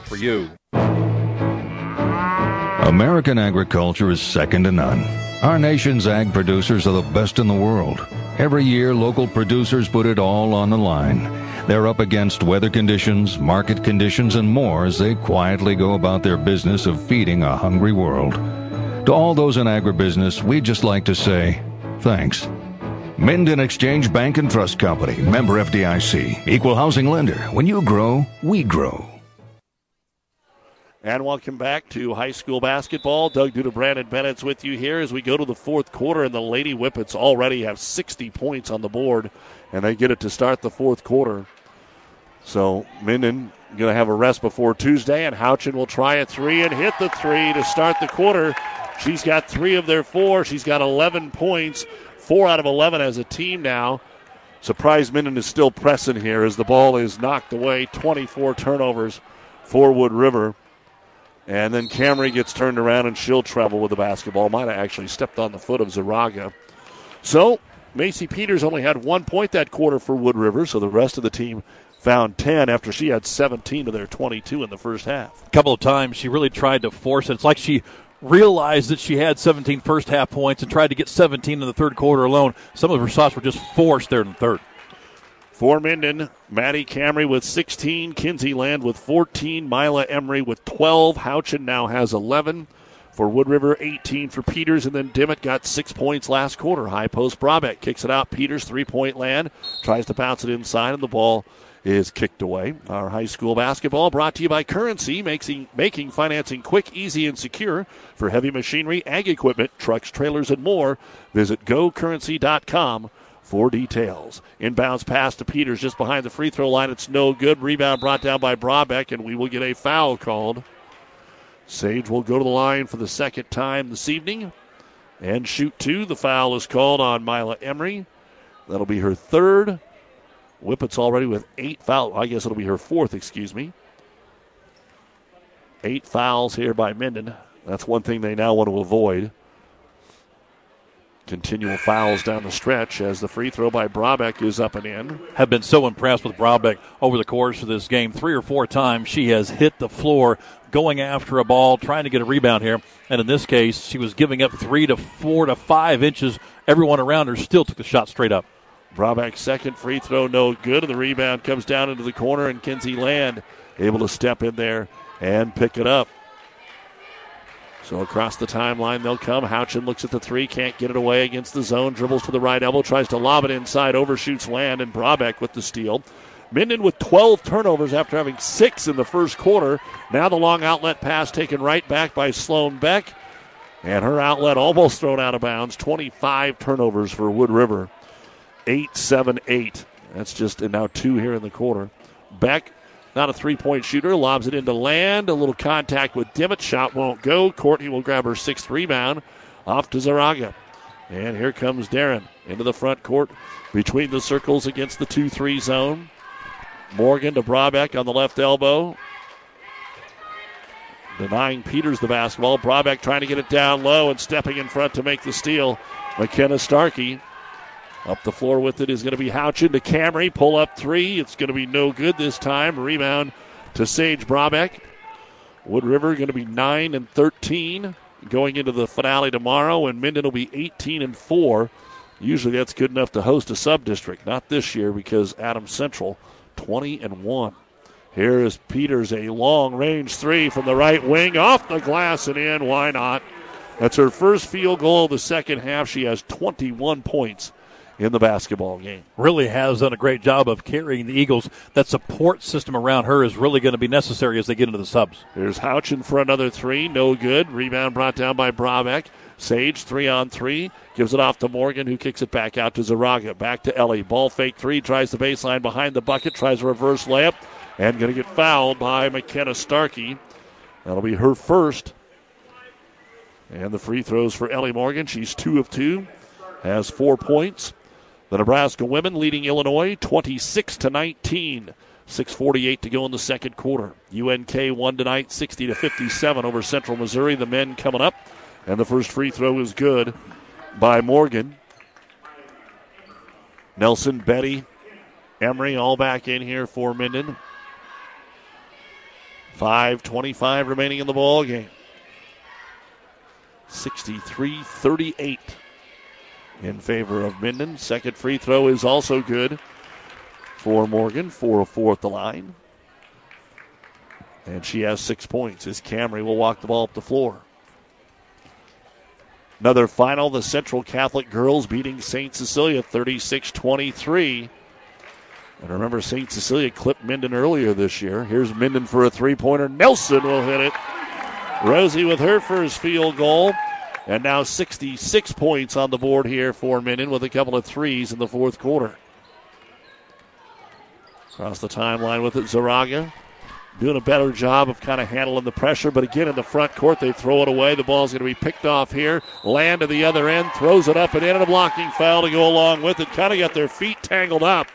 for you. American agriculture is second to none. Our nation's ag producers are the best in the world. Every year, local producers put it all on the line. They're up against weather conditions, market conditions, and more as they quietly go about their business of feeding a hungry world. To all those in agribusiness, we'd just like to say thanks. Minden Exchange Bank and Trust Company, member FDIC, equal housing lender. When you grow, we grow. And welcome back to high school basketball. Doug Duda, Brandon Bennett's with you here as we go to the fourth quarter, and the Lady Whippets already have 60 points on the board, and they get it to start the fourth quarter. So Minden going to have a rest before Tuesday, and Houchin will try a three and hit the three to start the quarter. She's got three of their four. She's got 11 points, four out of 11 as a team now. Surprise Minden is still pressing here as the ball is knocked away. 24 turnovers for Wood River. And then Camry gets turned around and she'll travel with the basketball. Might have actually stepped on the foot of Zaraga. So Macy Peters only had one point that quarter for Wood River, so the rest of the team found 10 after she had 17 of their 22 in the first half. A couple of times she really tried to force it. It's like she realized that she had 17 first half points and tried to get 17 in the third quarter alone. Some of her shots were just forced there in the third. For Minden, Maddie Camry with 16, Kinsey Land with 14, Mila Emery with 12, Houchin now has 11. For Wood River, 18 for Peters, and then Dimmitt got six points last quarter. High post Brabeck kicks it out. Peters, three point land, tries to bounce it inside, and the ball is kicked away. Our high school basketball brought to you by Currency, making, making financing quick, easy, and secure for heavy machinery, ag equipment, trucks, trailers, and more. Visit gocurrency.com for details. Inbounds pass to Peters just behind the free throw line. It's no good. Rebound brought down by Brabeck, and we will get a foul called. Sage will go to the line for the second time this evening and shoot two. The foul is called on Mila Emery. That'll be her third. Whippets already with eight fouls. I guess it'll be her fourth, excuse me. Eight fouls here by Minden. That's one thing they now want to avoid continual fouls down the stretch as the free throw by Brabeck is up and in. Have been so impressed with Brabeck over the course of this game. Three or four times she has hit the floor going after a ball, trying to get a rebound here. And in this case, she was giving up three to four to five inches. Everyone around her still took the shot straight up. Brabeck's second free throw, no good. And the rebound comes down into the corner, and Kinsey Land able to step in there and pick it up. So across the timeline they'll come. Houchin looks at the three, can't get it away against the zone, dribbles to the right elbow, tries to lob it inside, overshoots Land, and Brabeck with the steal. Minden with 12 turnovers after having six in the first quarter. Now the long outlet pass taken right back by Sloan Beck. And her outlet almost thrown out of bounds. 25 turnovers for Wood River. 8 7 8. That's just, and now two here in the quarter. Beck not a three point shooter. Lobs it into Land. A little contact with Dimmitt. Shot won't go. Courtney will grab her sixth rebound. Off to Zaraga. And here comes Darren into the front court between the circles against the 2 3 zone. Morgan to Brabeck on the left elbow. Denying Peters the basketball. Brabeck trying to get it down low and stepping in front to make the steal. McKenna Starkey up the floor with it is going to be Houchin to Camry. Pull up three. It's going to be no good this time. Rebound to Sage Brabeck. Wood River going to be 9 and 13 going into the finale tomorrow, and Minden will be 18 and 4. Usually that's good enough to host a sub district. Not this year because Adams Central 20 and 1. Here is Peters, a long range three from the right wing, off the glass and in. Why not? That's her first field goal of the second half. She has 21 points in the basketball game. Really has done a great job of carrying the Eagles. That support system around her is really going to be necessary as they get into the subs. There's Houchin for another three. No good. Rebound brought down by Brabeck. Sage, three on three. Gives it off to Morgan, who kicks it back out to Zaraga. Back to Ellie. Ball fake three. Tries the baseline behind the bucket. Tries a reverse layup. and going to get fouled by McKenna Starkey. That'll be her first. And the free throws for Ellie Morgan. She's two of two, has four points. The Nebraska women leading Illinois 26 to 19. 6:48 to go in the second quarter. UNK won tonight 60 to 57 over Central Missouri. The men coming up, and the first free throw is good by Morgan. Nelson, Betty, Emery all back in here for Minden. 5.25 remaining in the ball game. 63 38 in favor of Minden. Second free throw is also good for Morgan. 4 of 4 at the line. And she has six points as Camry will walk the ball up the floor. Another final, the Central Catholic girls beating St. Cecilia 36 23. And remember, St. Cecilia clipped Minden earlier this year. Here's Minden for a three pointer. Nelson will hit it. Rosie with her first field goal. And now 66 points on the board here for Minden with a couple of threes in the fourth quarter. Across the timeline with it, Zaraga doing a better job of kind of handling the pressure. But again, in the front court, they throw it away. The ball's going to be picked off here. Land to the other end, throws it up and in, and a blocking foul to go along with it. Kind of got their feet tangled up.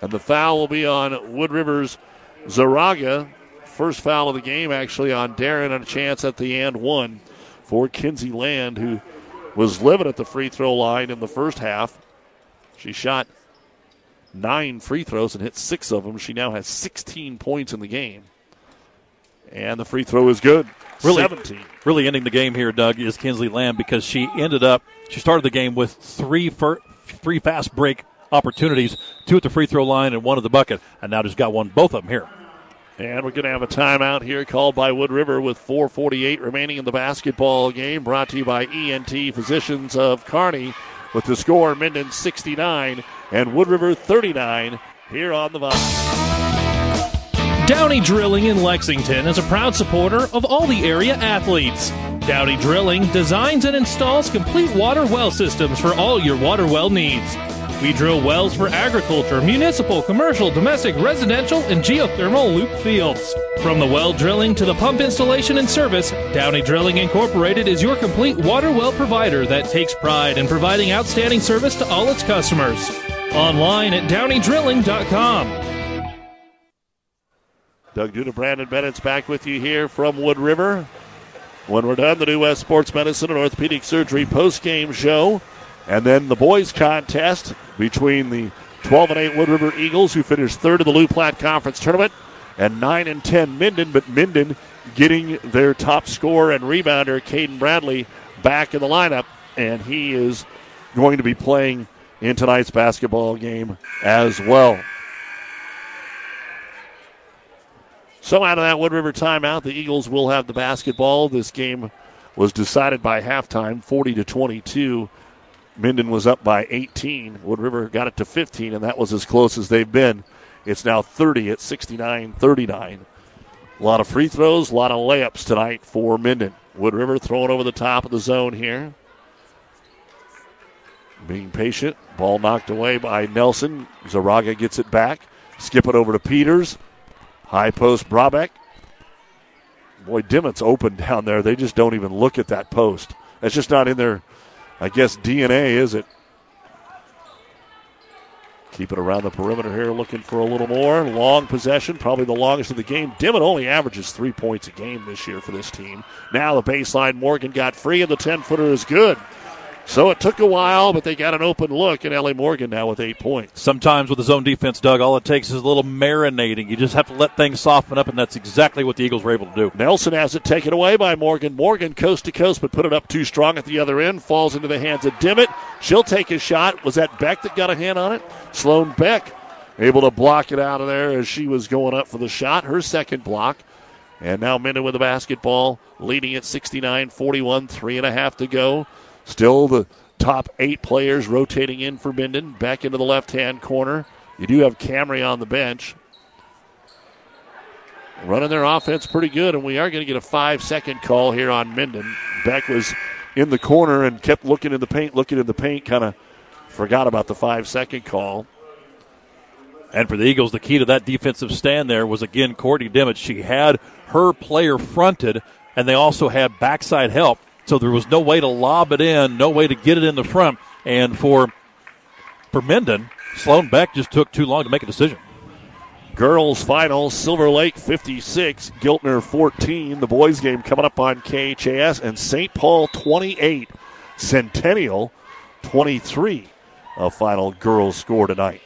And the foul will be on Wood Rivers Zaraga. First foul of the game, actually, on Darren, and a chance at the and one for Kinsey Land, who was living at the free throw line in the first half. She shot nine free throws and hit six of them. She now has 16 points in the game. And the free throw is good. Really, 17. really ending the game here, Doug, is Kinsey Land because she ended up, she started the game with three, fir- three fast break opportunities, two at the free throw line and one at the bucket, and now just got one, both of them here. And we're going to have a timeout here called by Wood River with 4.48 remaining in the basketball game. Brought to you by ENT Physicians of Kearney with the score Minden 69 and Wood River 39 here on the Vine. Downey Drilling in Lexington is a proud supporter of all the area athletes. Downey Drilling designs and installs complete water well systems for all your water well needs. We drill wells for agriculture, municipal, commercial, domestic, residential, and geothermal loop fields. From the well drilling to the pump installation and service, Downey Drilling Incorporated is your complete water well provider that takes pride in providing outstanding service to all its customers. Online at downeydrilling.com. Doug Duda, Brandon Bennett's back with you here from Wood River. When we're done, the New West Sports Medicine and Orthopedic Surgery post-game show, and then the boys' contest between the 12 and 8 Wood River Eagles, who finished third in the Loup Platte Conference Tournament, and 9 and 10 Minden, but Minden getting their top scorer and rebounder, Caden Bradley, back in the lineup, and he is going to be playing in tonight's basketball game as well. So out of that Wood River timeout, the Eagles will have the basketball. This game was decided by halftime, 40 to 22. Minden was up by 18. Wood River got it to 15, and that was as close as they've been. It's now 30 at 69 39. A lot of free throws, a lot of layups tonight for Minden. Wood River throwing over the top of the zone here. Being patient. Ball knocked away by Nelson. Zaraga gets it back. Skip it over to Peters. High post, Brabeck. Boy, Dimmitt's open down there. They just don't even look at that post. That's just not in their, I guess, DNA, is it? Keep it around the perimeter here, looking for a little more. Long possession, probably the longest of the game. Dimmitt only averages three points a game this year for this team. Now the baseline, Morgan got free, and the 10 footer is good. So it took a while, but they got an open look, and Ellie Morgan now with eight points. Sometimes with the zone defense, Doug, all it takes is a little marinating. You just have to let things soften up, and that's exactly what the Eagles were able to do. Nelson has it taken away by Morgan. Morgan coast to coast, but put it up too strong at the other end. Falls into the hands of Dimmitt. She'll take a shot. Was that Beck that got a hand on it? Sloan Beck able to block it out of there as she was going up for the shot. Her second block. And now Minden with the basketball, leading at 69 41, three and a half to go. Still the top eight players rotating in for Minden. Back into the left hand corner. You do have Camry on the bench. Running their offense pretty good, and we are going to get a five second call here on Minden. Beck was in the corner and kept looking in the paint, looking in the paint, kind of forgot about the five second call. And for the Eagles, the key to that defensive stand there was again Courtney Dimmitt. She had her player fronted, and they also had backside help. So there was no way to lob it in, no way to get it in the front. And for for Minden, Sloan Beck just took too long to make a decision. Girls final, Silver Lake 56, Giltner 14. The boys game coming up on KHAS and St. Paul 28, Centennial 23. A final girls score tonight.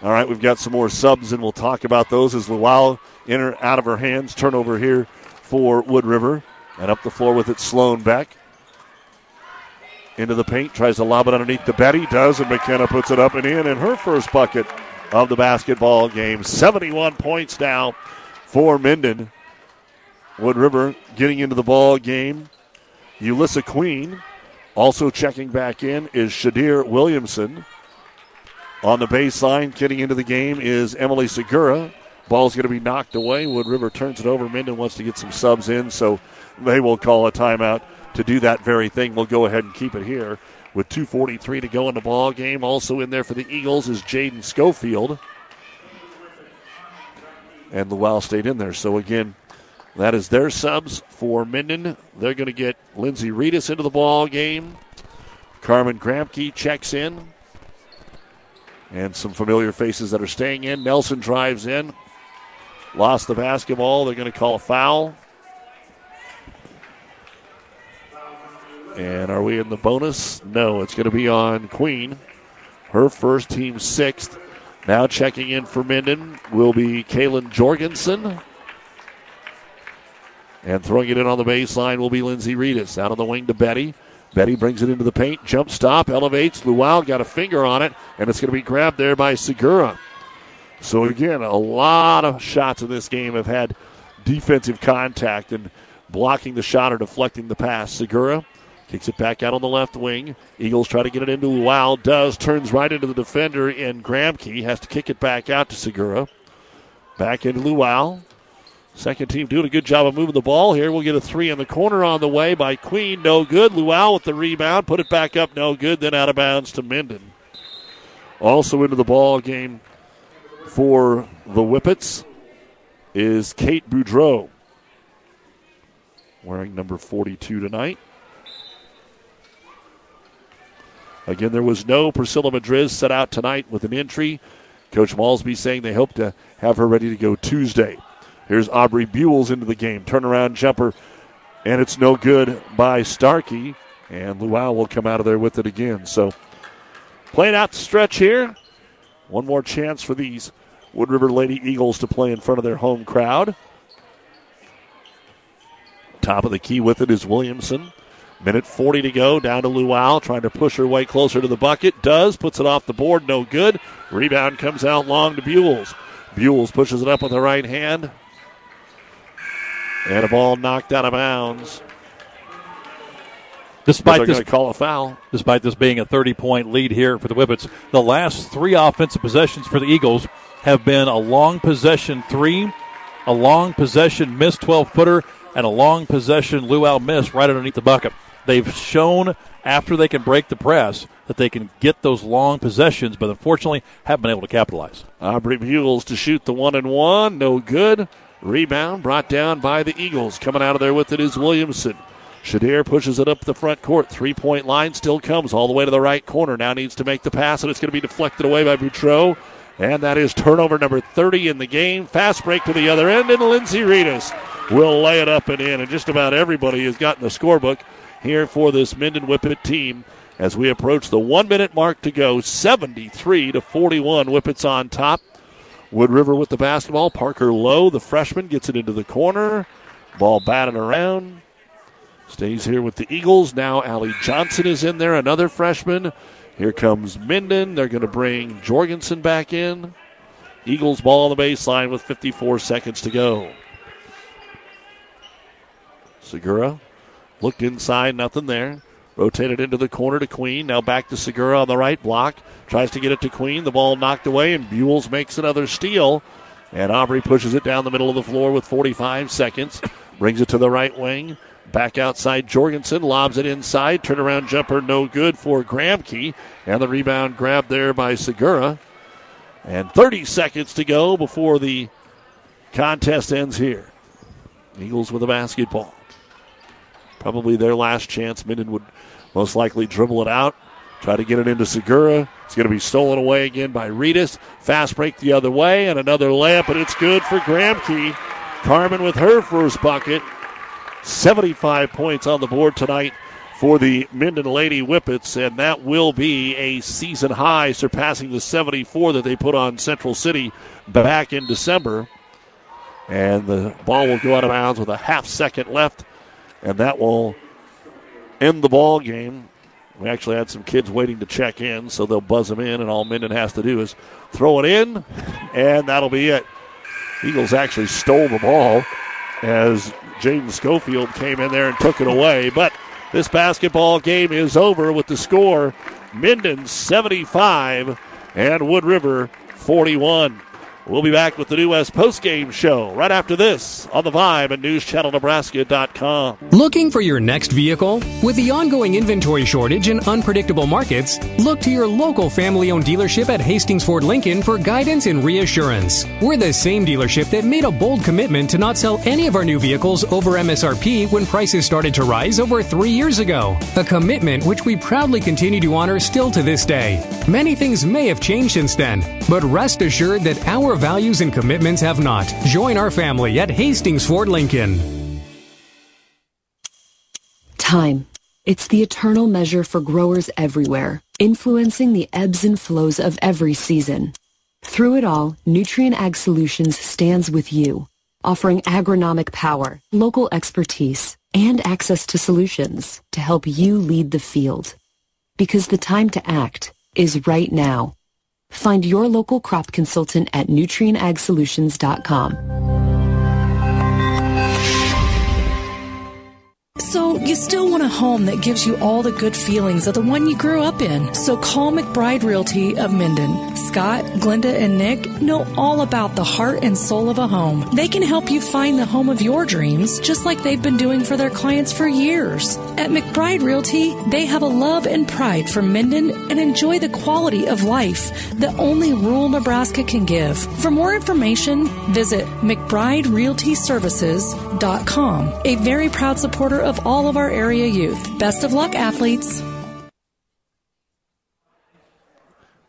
All right, we've got some more subs and we'll talk about those as Luwal in or out of her hands. Turnover here for Wood River. And up the floor with it, Sloan Beck. Into the paint, tries to lob it underneath the Betty, does, and McKenna puts it up and in, and her first bucket of the basketball game. 71 points now for Minden. Wood River getting into the ball game. Ulissa Queen also checking back in is Shadir Williamson. On the baseline, getting into the game is Emily Segura. Ball's going to be knocked away. Wood River turns it over. Minden wants to get some subs in, so they will call a timeout to do that very thing. We'll go ahead and keep it here with 2.43 to go in the ball game. Also in there for the Eagles is Jaden Schofield. And Luwal stayed in there. So again, that is their subs for Minden. They're going to get Lindsay Reedus into the ball game. Carmen Gramke checks in. And some familiar faces that are staying in. Nelson drives in. Lost the basketball. They're going to call a foul. And are we in the bonus? No, it's going to be on Queen. Her first team sixth. Now checking in for Minden will be Kaylin Jorgensen. And throwing it in on the baseline will be Lindsay Reedus. Out on the wing to Betty. Betty brings it into the paint. Jump stop, elevates. Luwal got a finger on it, and it's going to be grabbed there by Segura. So, again, a lot of shots in this game have had defensive contact and blocking the shot or deflecting the pass. Segura kicks it back out on the left wing. Eagles try to get it into Luwal. Does. Turns right into the defender, and Gramke has to kick it back out to Segura. Back into Luwal. Second team doing a good job of moving the ball here. We'll get a three in the corner on the way by Queen. No good. Luwal with the rebound. Put it back up. No good. Then out of bounds to Minden. Also into the ball game for the Whippets is Kate Boudreau. Wearing number 42 tonight. Again, there was no Priscilla Madriz set out tonight with an entry. Coach Malsby saying they hope to have her ready to go Tuesday. Here's Aubrey Buells into the game. Turnaround jumper, and it's no good by Starkey. And Luwal will come out of there with it again. So playing out the stretch here. One more chance for these Wood River Lady Eagles to play in front of their home crowd. Top of the key with it is Williamson. Minute 40 to go. Down to Luwal, trying to push her way closer to the bucket. Does, puts it off the board, no good. Rebound comes out long to Buells. Buells pushes it up with the right hand. And a ball knocked out of bounds. Despite this, call a foul. Despite this being a 30 point lead here for the Whippets, the last three offensive possessions for the Eagles have been a long possession three, a long possession missed 12 footer, and a long possession Luwal miss right underneath the bucket. They've shown after they can break the press that they can get those long possessions, but unfortunately haven't been able to capitalize. Aubrey Buells to shoot the one and one, no good. Rebound brought down by the Eagles. Coming out of there with it is Williamson. Shadir pushes it up the front court. Three point line still comes all the way to the right corner. Now needs to make the pass, and it's going to be deflected away by Boudreau. And that is turnover number 30 in the game. Fast break to the other end, and Lindsay Reedus will lay it up and in. And just about everybody has gotten the scorebook here for this Minden Whippet team as we approach the one minute mark to go. 73 to 41. Whippets on top. Wood River with the basketball. Parker Lowe, the freshman, gets it into the corner. Ball batted around. Stays here with the Eagles. Now Allie Johnson is in there, another freshman. Here comes Minden. They're going to bring Jorgensen back in. Eagles ball on the baseline with 54 seconds to go. Segura looked inside, nothing there. Rotated into the corner to Queen. Now back to Segura on the right block. Tries to get it to Queen. The ball knocked away, and Buells makes another steal. And Aubrey pushes it down the middle of the floor with 45 seconds. Brings it to the right wing. Back outside Jorgensen. Lobs it inside. Turnaround jumper no good for Gramke. And the rebound grabbed there by Segura. And 30 seconds to go before the contest ends here. Eagles with a basketball. Probably their last chance. Minden would most likely dribble it out, try to get it into Segura. It's going to be stolen away again by Reedus. Fast break the other way, and another layup, and it's good for Key. Carmen with her first bucket. 75 points on the board tonight for the Minden Lady Whippets, and that will be a season high, surpassing the 74 that they put on Central City back in December. And the ball will go out of bounds with a half second left, and that will end the ball game. We actually had some kids waiting to check in, so they'll buzz them in, and all Minden has to do is throw it in, and that'll be it. Eagles actually stole the ball as Jaden Schofield came in there and took it away. But this basketball game is over with the score Minden 75 and Wood River 41. We'll be back with the New West postgame show right after this on the Vibe at NewsChannelNebraska.com. Looking for your next vehicle? With the ongoing inventory shortage and unpredictable markets, look to your local family owned dealership at Hastings Ford Lincoln for guidance and reassurance. We're the same dealership that made a bold commitment to not sell any of our new vehicles over MSRP when prices started to rise over three years ago. A commitment which we proudly continue to honor still to this day. Many things may have changed since then, but rest assured that our values and commitments have not. Join our family at Hastings Ford Lincoln. Time. It's the eternal measure for growers everywhere, influencing the ebbs and flows of every season. Through it all, Nutrien Ag Solutions stands with you, offering agronomic power, local expertise, and access to solutions to help you lead the field. Because the time to act is right now. Find your local crop consultant at nutrienagsolutions.com. So, you still want a home that gives you all the good feelings of the one you grew up in. So, call McBride Realty of Minden. Scott, Glenda, and Nick know all about the heart and soul of a home. They can help you find the home of your dreams, just like they've been doing for their clients for years. At McBride Realty, they have a love and pride for Minden and enjoy the quality of life that only rural Nebraska can give. For more information, visit McBrideRealtyServices.com, a very proud supporter of all of our area youth. Best of luck, athletes.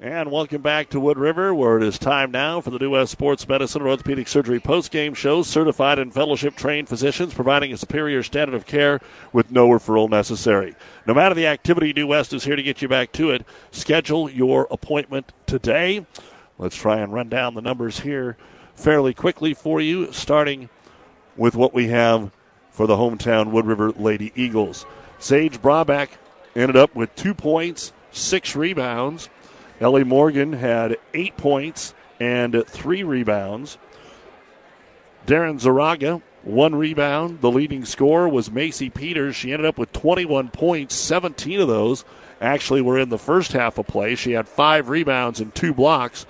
And welcome back to Wood River, where it is time now for the New West Sports Medicine and Orthopedic Surgery post-game show. Certified and fellowship-trained physicians providing a superior standard of care with no referral necessary. No matter the activity, New West is here to get you back to it. Schedule your appointment today. Let's try and run down the numbers here fairly quickly for you, starting with what we have for the hometown Wood River Lady Eagles. Sage Braback ended up with two points, six rebounds. Ellie Morgan had eight points and three rebounds. Darren Zaraga, one rebound. The leading scorer was Macy Peters. She ended up with 21 points. 17 of those actually were in the first half of play. She had five rebounds and two blocks.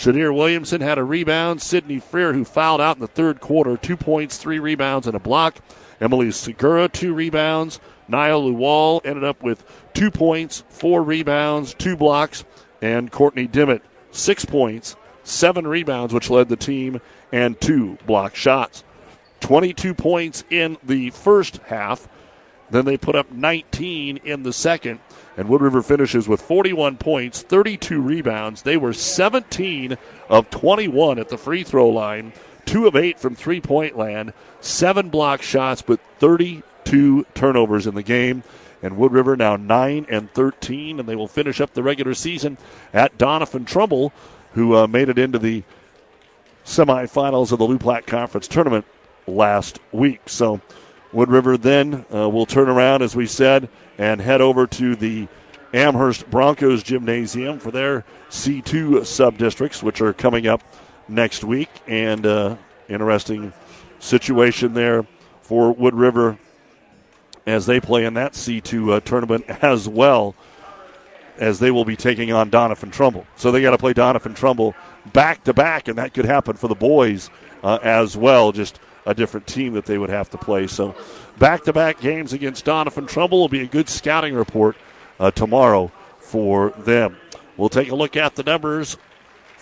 Shadir Williamson had a rebound. Sydney Freer, who fouled out in the third quarter, two points, three rebounds, and a block. Emily Segura, two rebounds. Niall Luwal ended up with two points, four rebounds, two blocks. And Courtney Dimmitt, six points, seven rebounds, which led the team, and two block shots. 22 points in the first half. Then they put up 19 in the second. And Wood River finishes with 41 points, 32 rebounds. They were 17 of 21 at the free throw line, 2 of 8 from three point land, 7 block shots, but 32 turnovers in the game. And Wood River now 9 and 13, and they will finish up the regular season at Doniphan Trumbull, who uh, made it into the semifinals of the Loup Platte Conference tournament last week. So Wood River then uh, will turn around, as we said, and head over to the Amherst Broncos Gymnasium for their C2 sub districts, which are coming up next week. And uh, interesting situation there for Wood River as they play in that C2 uh, tournament as well, as they will be taking on Doniphan Trumbull. So they got to play Doniphan Trumbull back to back, and that could happen for the boys uh, as well. Just a different team that they would have to play. So back to back games against Doniphan Trumbull will be a good scouting report uh, tomorrow for them. We'll take a look at the numbers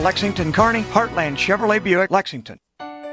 Lexington, Kearney, Heartland Chevrolet Buick, Lexington.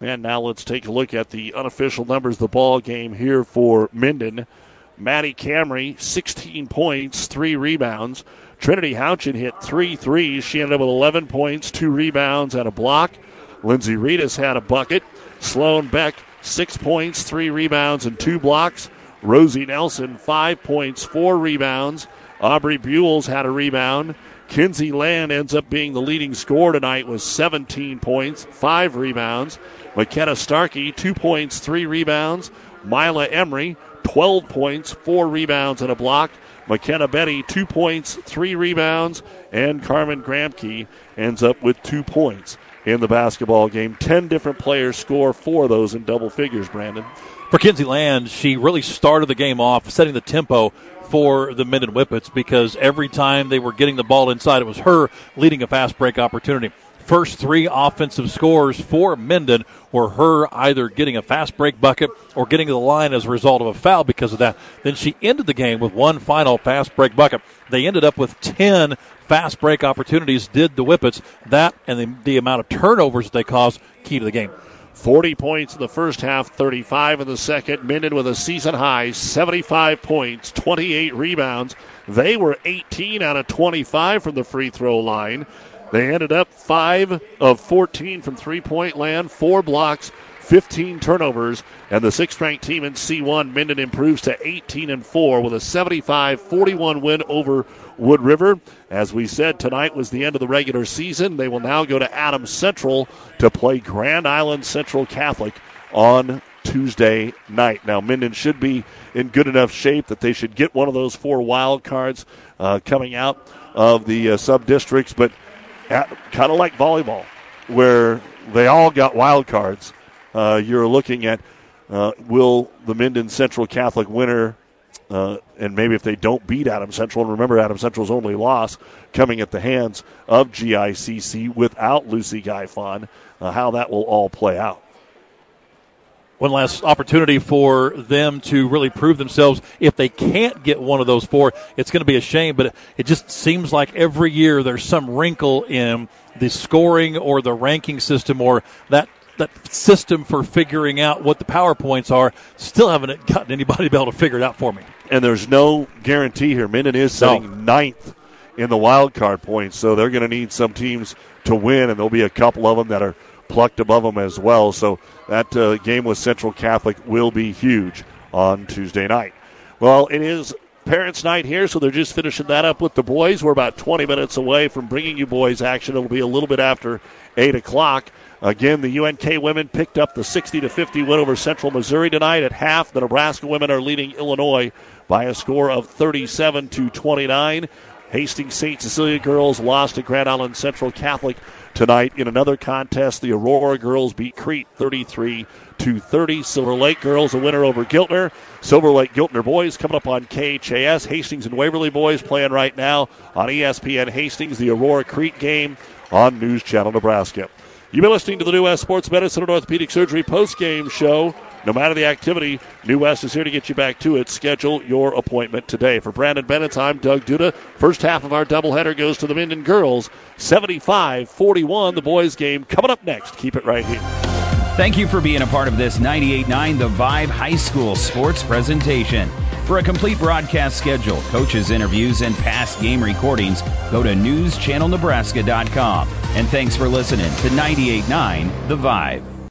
And now let's take a look at the unofficial numbers of the ball game here for Minden. Maddie Camry, 16 points, three rebounds. Trinity Houchin hit three threes. She ended up with 11 points, two rebounds, and a block. Lindsay Reedus had a bucket. Sloan Beck, six points, three rebounds, and two blocks. Rosie Nelson, five points, four rebounds. Aubrey Buells had a rebound. Kinsey Land ends up being the leading scorer tonight with 17 points, five rebounds. McKenna Starkey, two points, three rebounds. Mila Emery, 12 points, four rebounds, and a block. McKenna Betty, two points, three rebounds. And Carmen Gramke ends up with two points in the basketball game. Ten different players score four of those in double figures, Brandon. For Kinsey Land, she really started the game off, setting the tempo for the Minden Whippets because every time they were getting the ball inside, it was her leading a fast break opportunity first three offensive scores for Minden were her either getting a fast break bucket or getting to the line as a result of a foul because of that. Then she ended the game with one final fast break bucket. They ended up with 10 fast break opportunities, did the Whippets. That and the, the amount of turnovers they caused, key to the game. 40 points in the first half, 35 in the second. Minden with a season high, 75 points, 28 rebounds. They were 18 out of 25 from the free throw line. They ended up 5 of 14 from three point land, four blocks, 15 turnovers, and the sixth ranked team in C1, Minden, improves to 18 and 4 with a 75 41 win over Wood River. As we said, tonight was the end of the regular season. They will now go to Adams Central to play Grand Island Central Catholic on Tuesday night. Now, Minden should be in good enough shape that they should get one of those four wild cards uh, coming out of the uh, sub districts, but kind of like volleyball, where they all got wild cards. Uh, you're looking at uh, will the Minden Central Catholic winner, uh, and maybe if they don't beat Adam Central, and remember Adam Central's only loss coming at the hands of GICC without Lucy Ghaifan, uh, how that will all play out one last opportunity for them to really prove themselves. If they can't get one of those four, it's going to be a shame, but it just seems like every year there's some wrinkle in the scoring or the ranking system or that that system for figuring out what the PowerPoints are. Still haven't gotten anybody to be able to figure it out for me. And there's no guarantee here. Minden is sitting no. ninth in the wild card points, so they're going to need some teams to win, and there'll be a couple of them that are plucked above them as well. So that uh, game with Central Catholic will be huge on Tuesday night. Well, it is parents' night here, so they're just finishing that up with the boys. We're about 20 minutes away from bringing you boys action. It'll be a little bit after 8 o'clock. Again, the UNK women picked up the 60 to 50 win over Central Missouri tonight at half. The Nebraska women are leading Illinois by a score of 37 to 29. Hastings St. Cecilia girls lost to Grand Island Central Catholic tonight in another contest. The Aurora girls beat Crete 33 to 30. Silver Lake girls a winner over Giltner. Silver Lake Giltner boys coming up on KHAS. Hastings and Waverly boys playing right now on ESPN Hastings. The Aurora Crete game on News Channel Nebraska. You've been listening to the New West Sports Medicine and Orthopedic Surgery post game show. No matter the activity, New West is here to get you back to it. Schedule your appointment today. For Brandon Bennett, I'm Doug Duda. First half of our doubleheader goes to the Minden girls, 75 41. The boys game coming up next. Keep it right here. Thank you for being a part of this 98.9 The Vibe High School sports presentation. For a complete broadcast schedule, coaches' interviews, and past game recordings, go to newschannelnebraska.com. And thanks for listening to 98.9 The Vibe.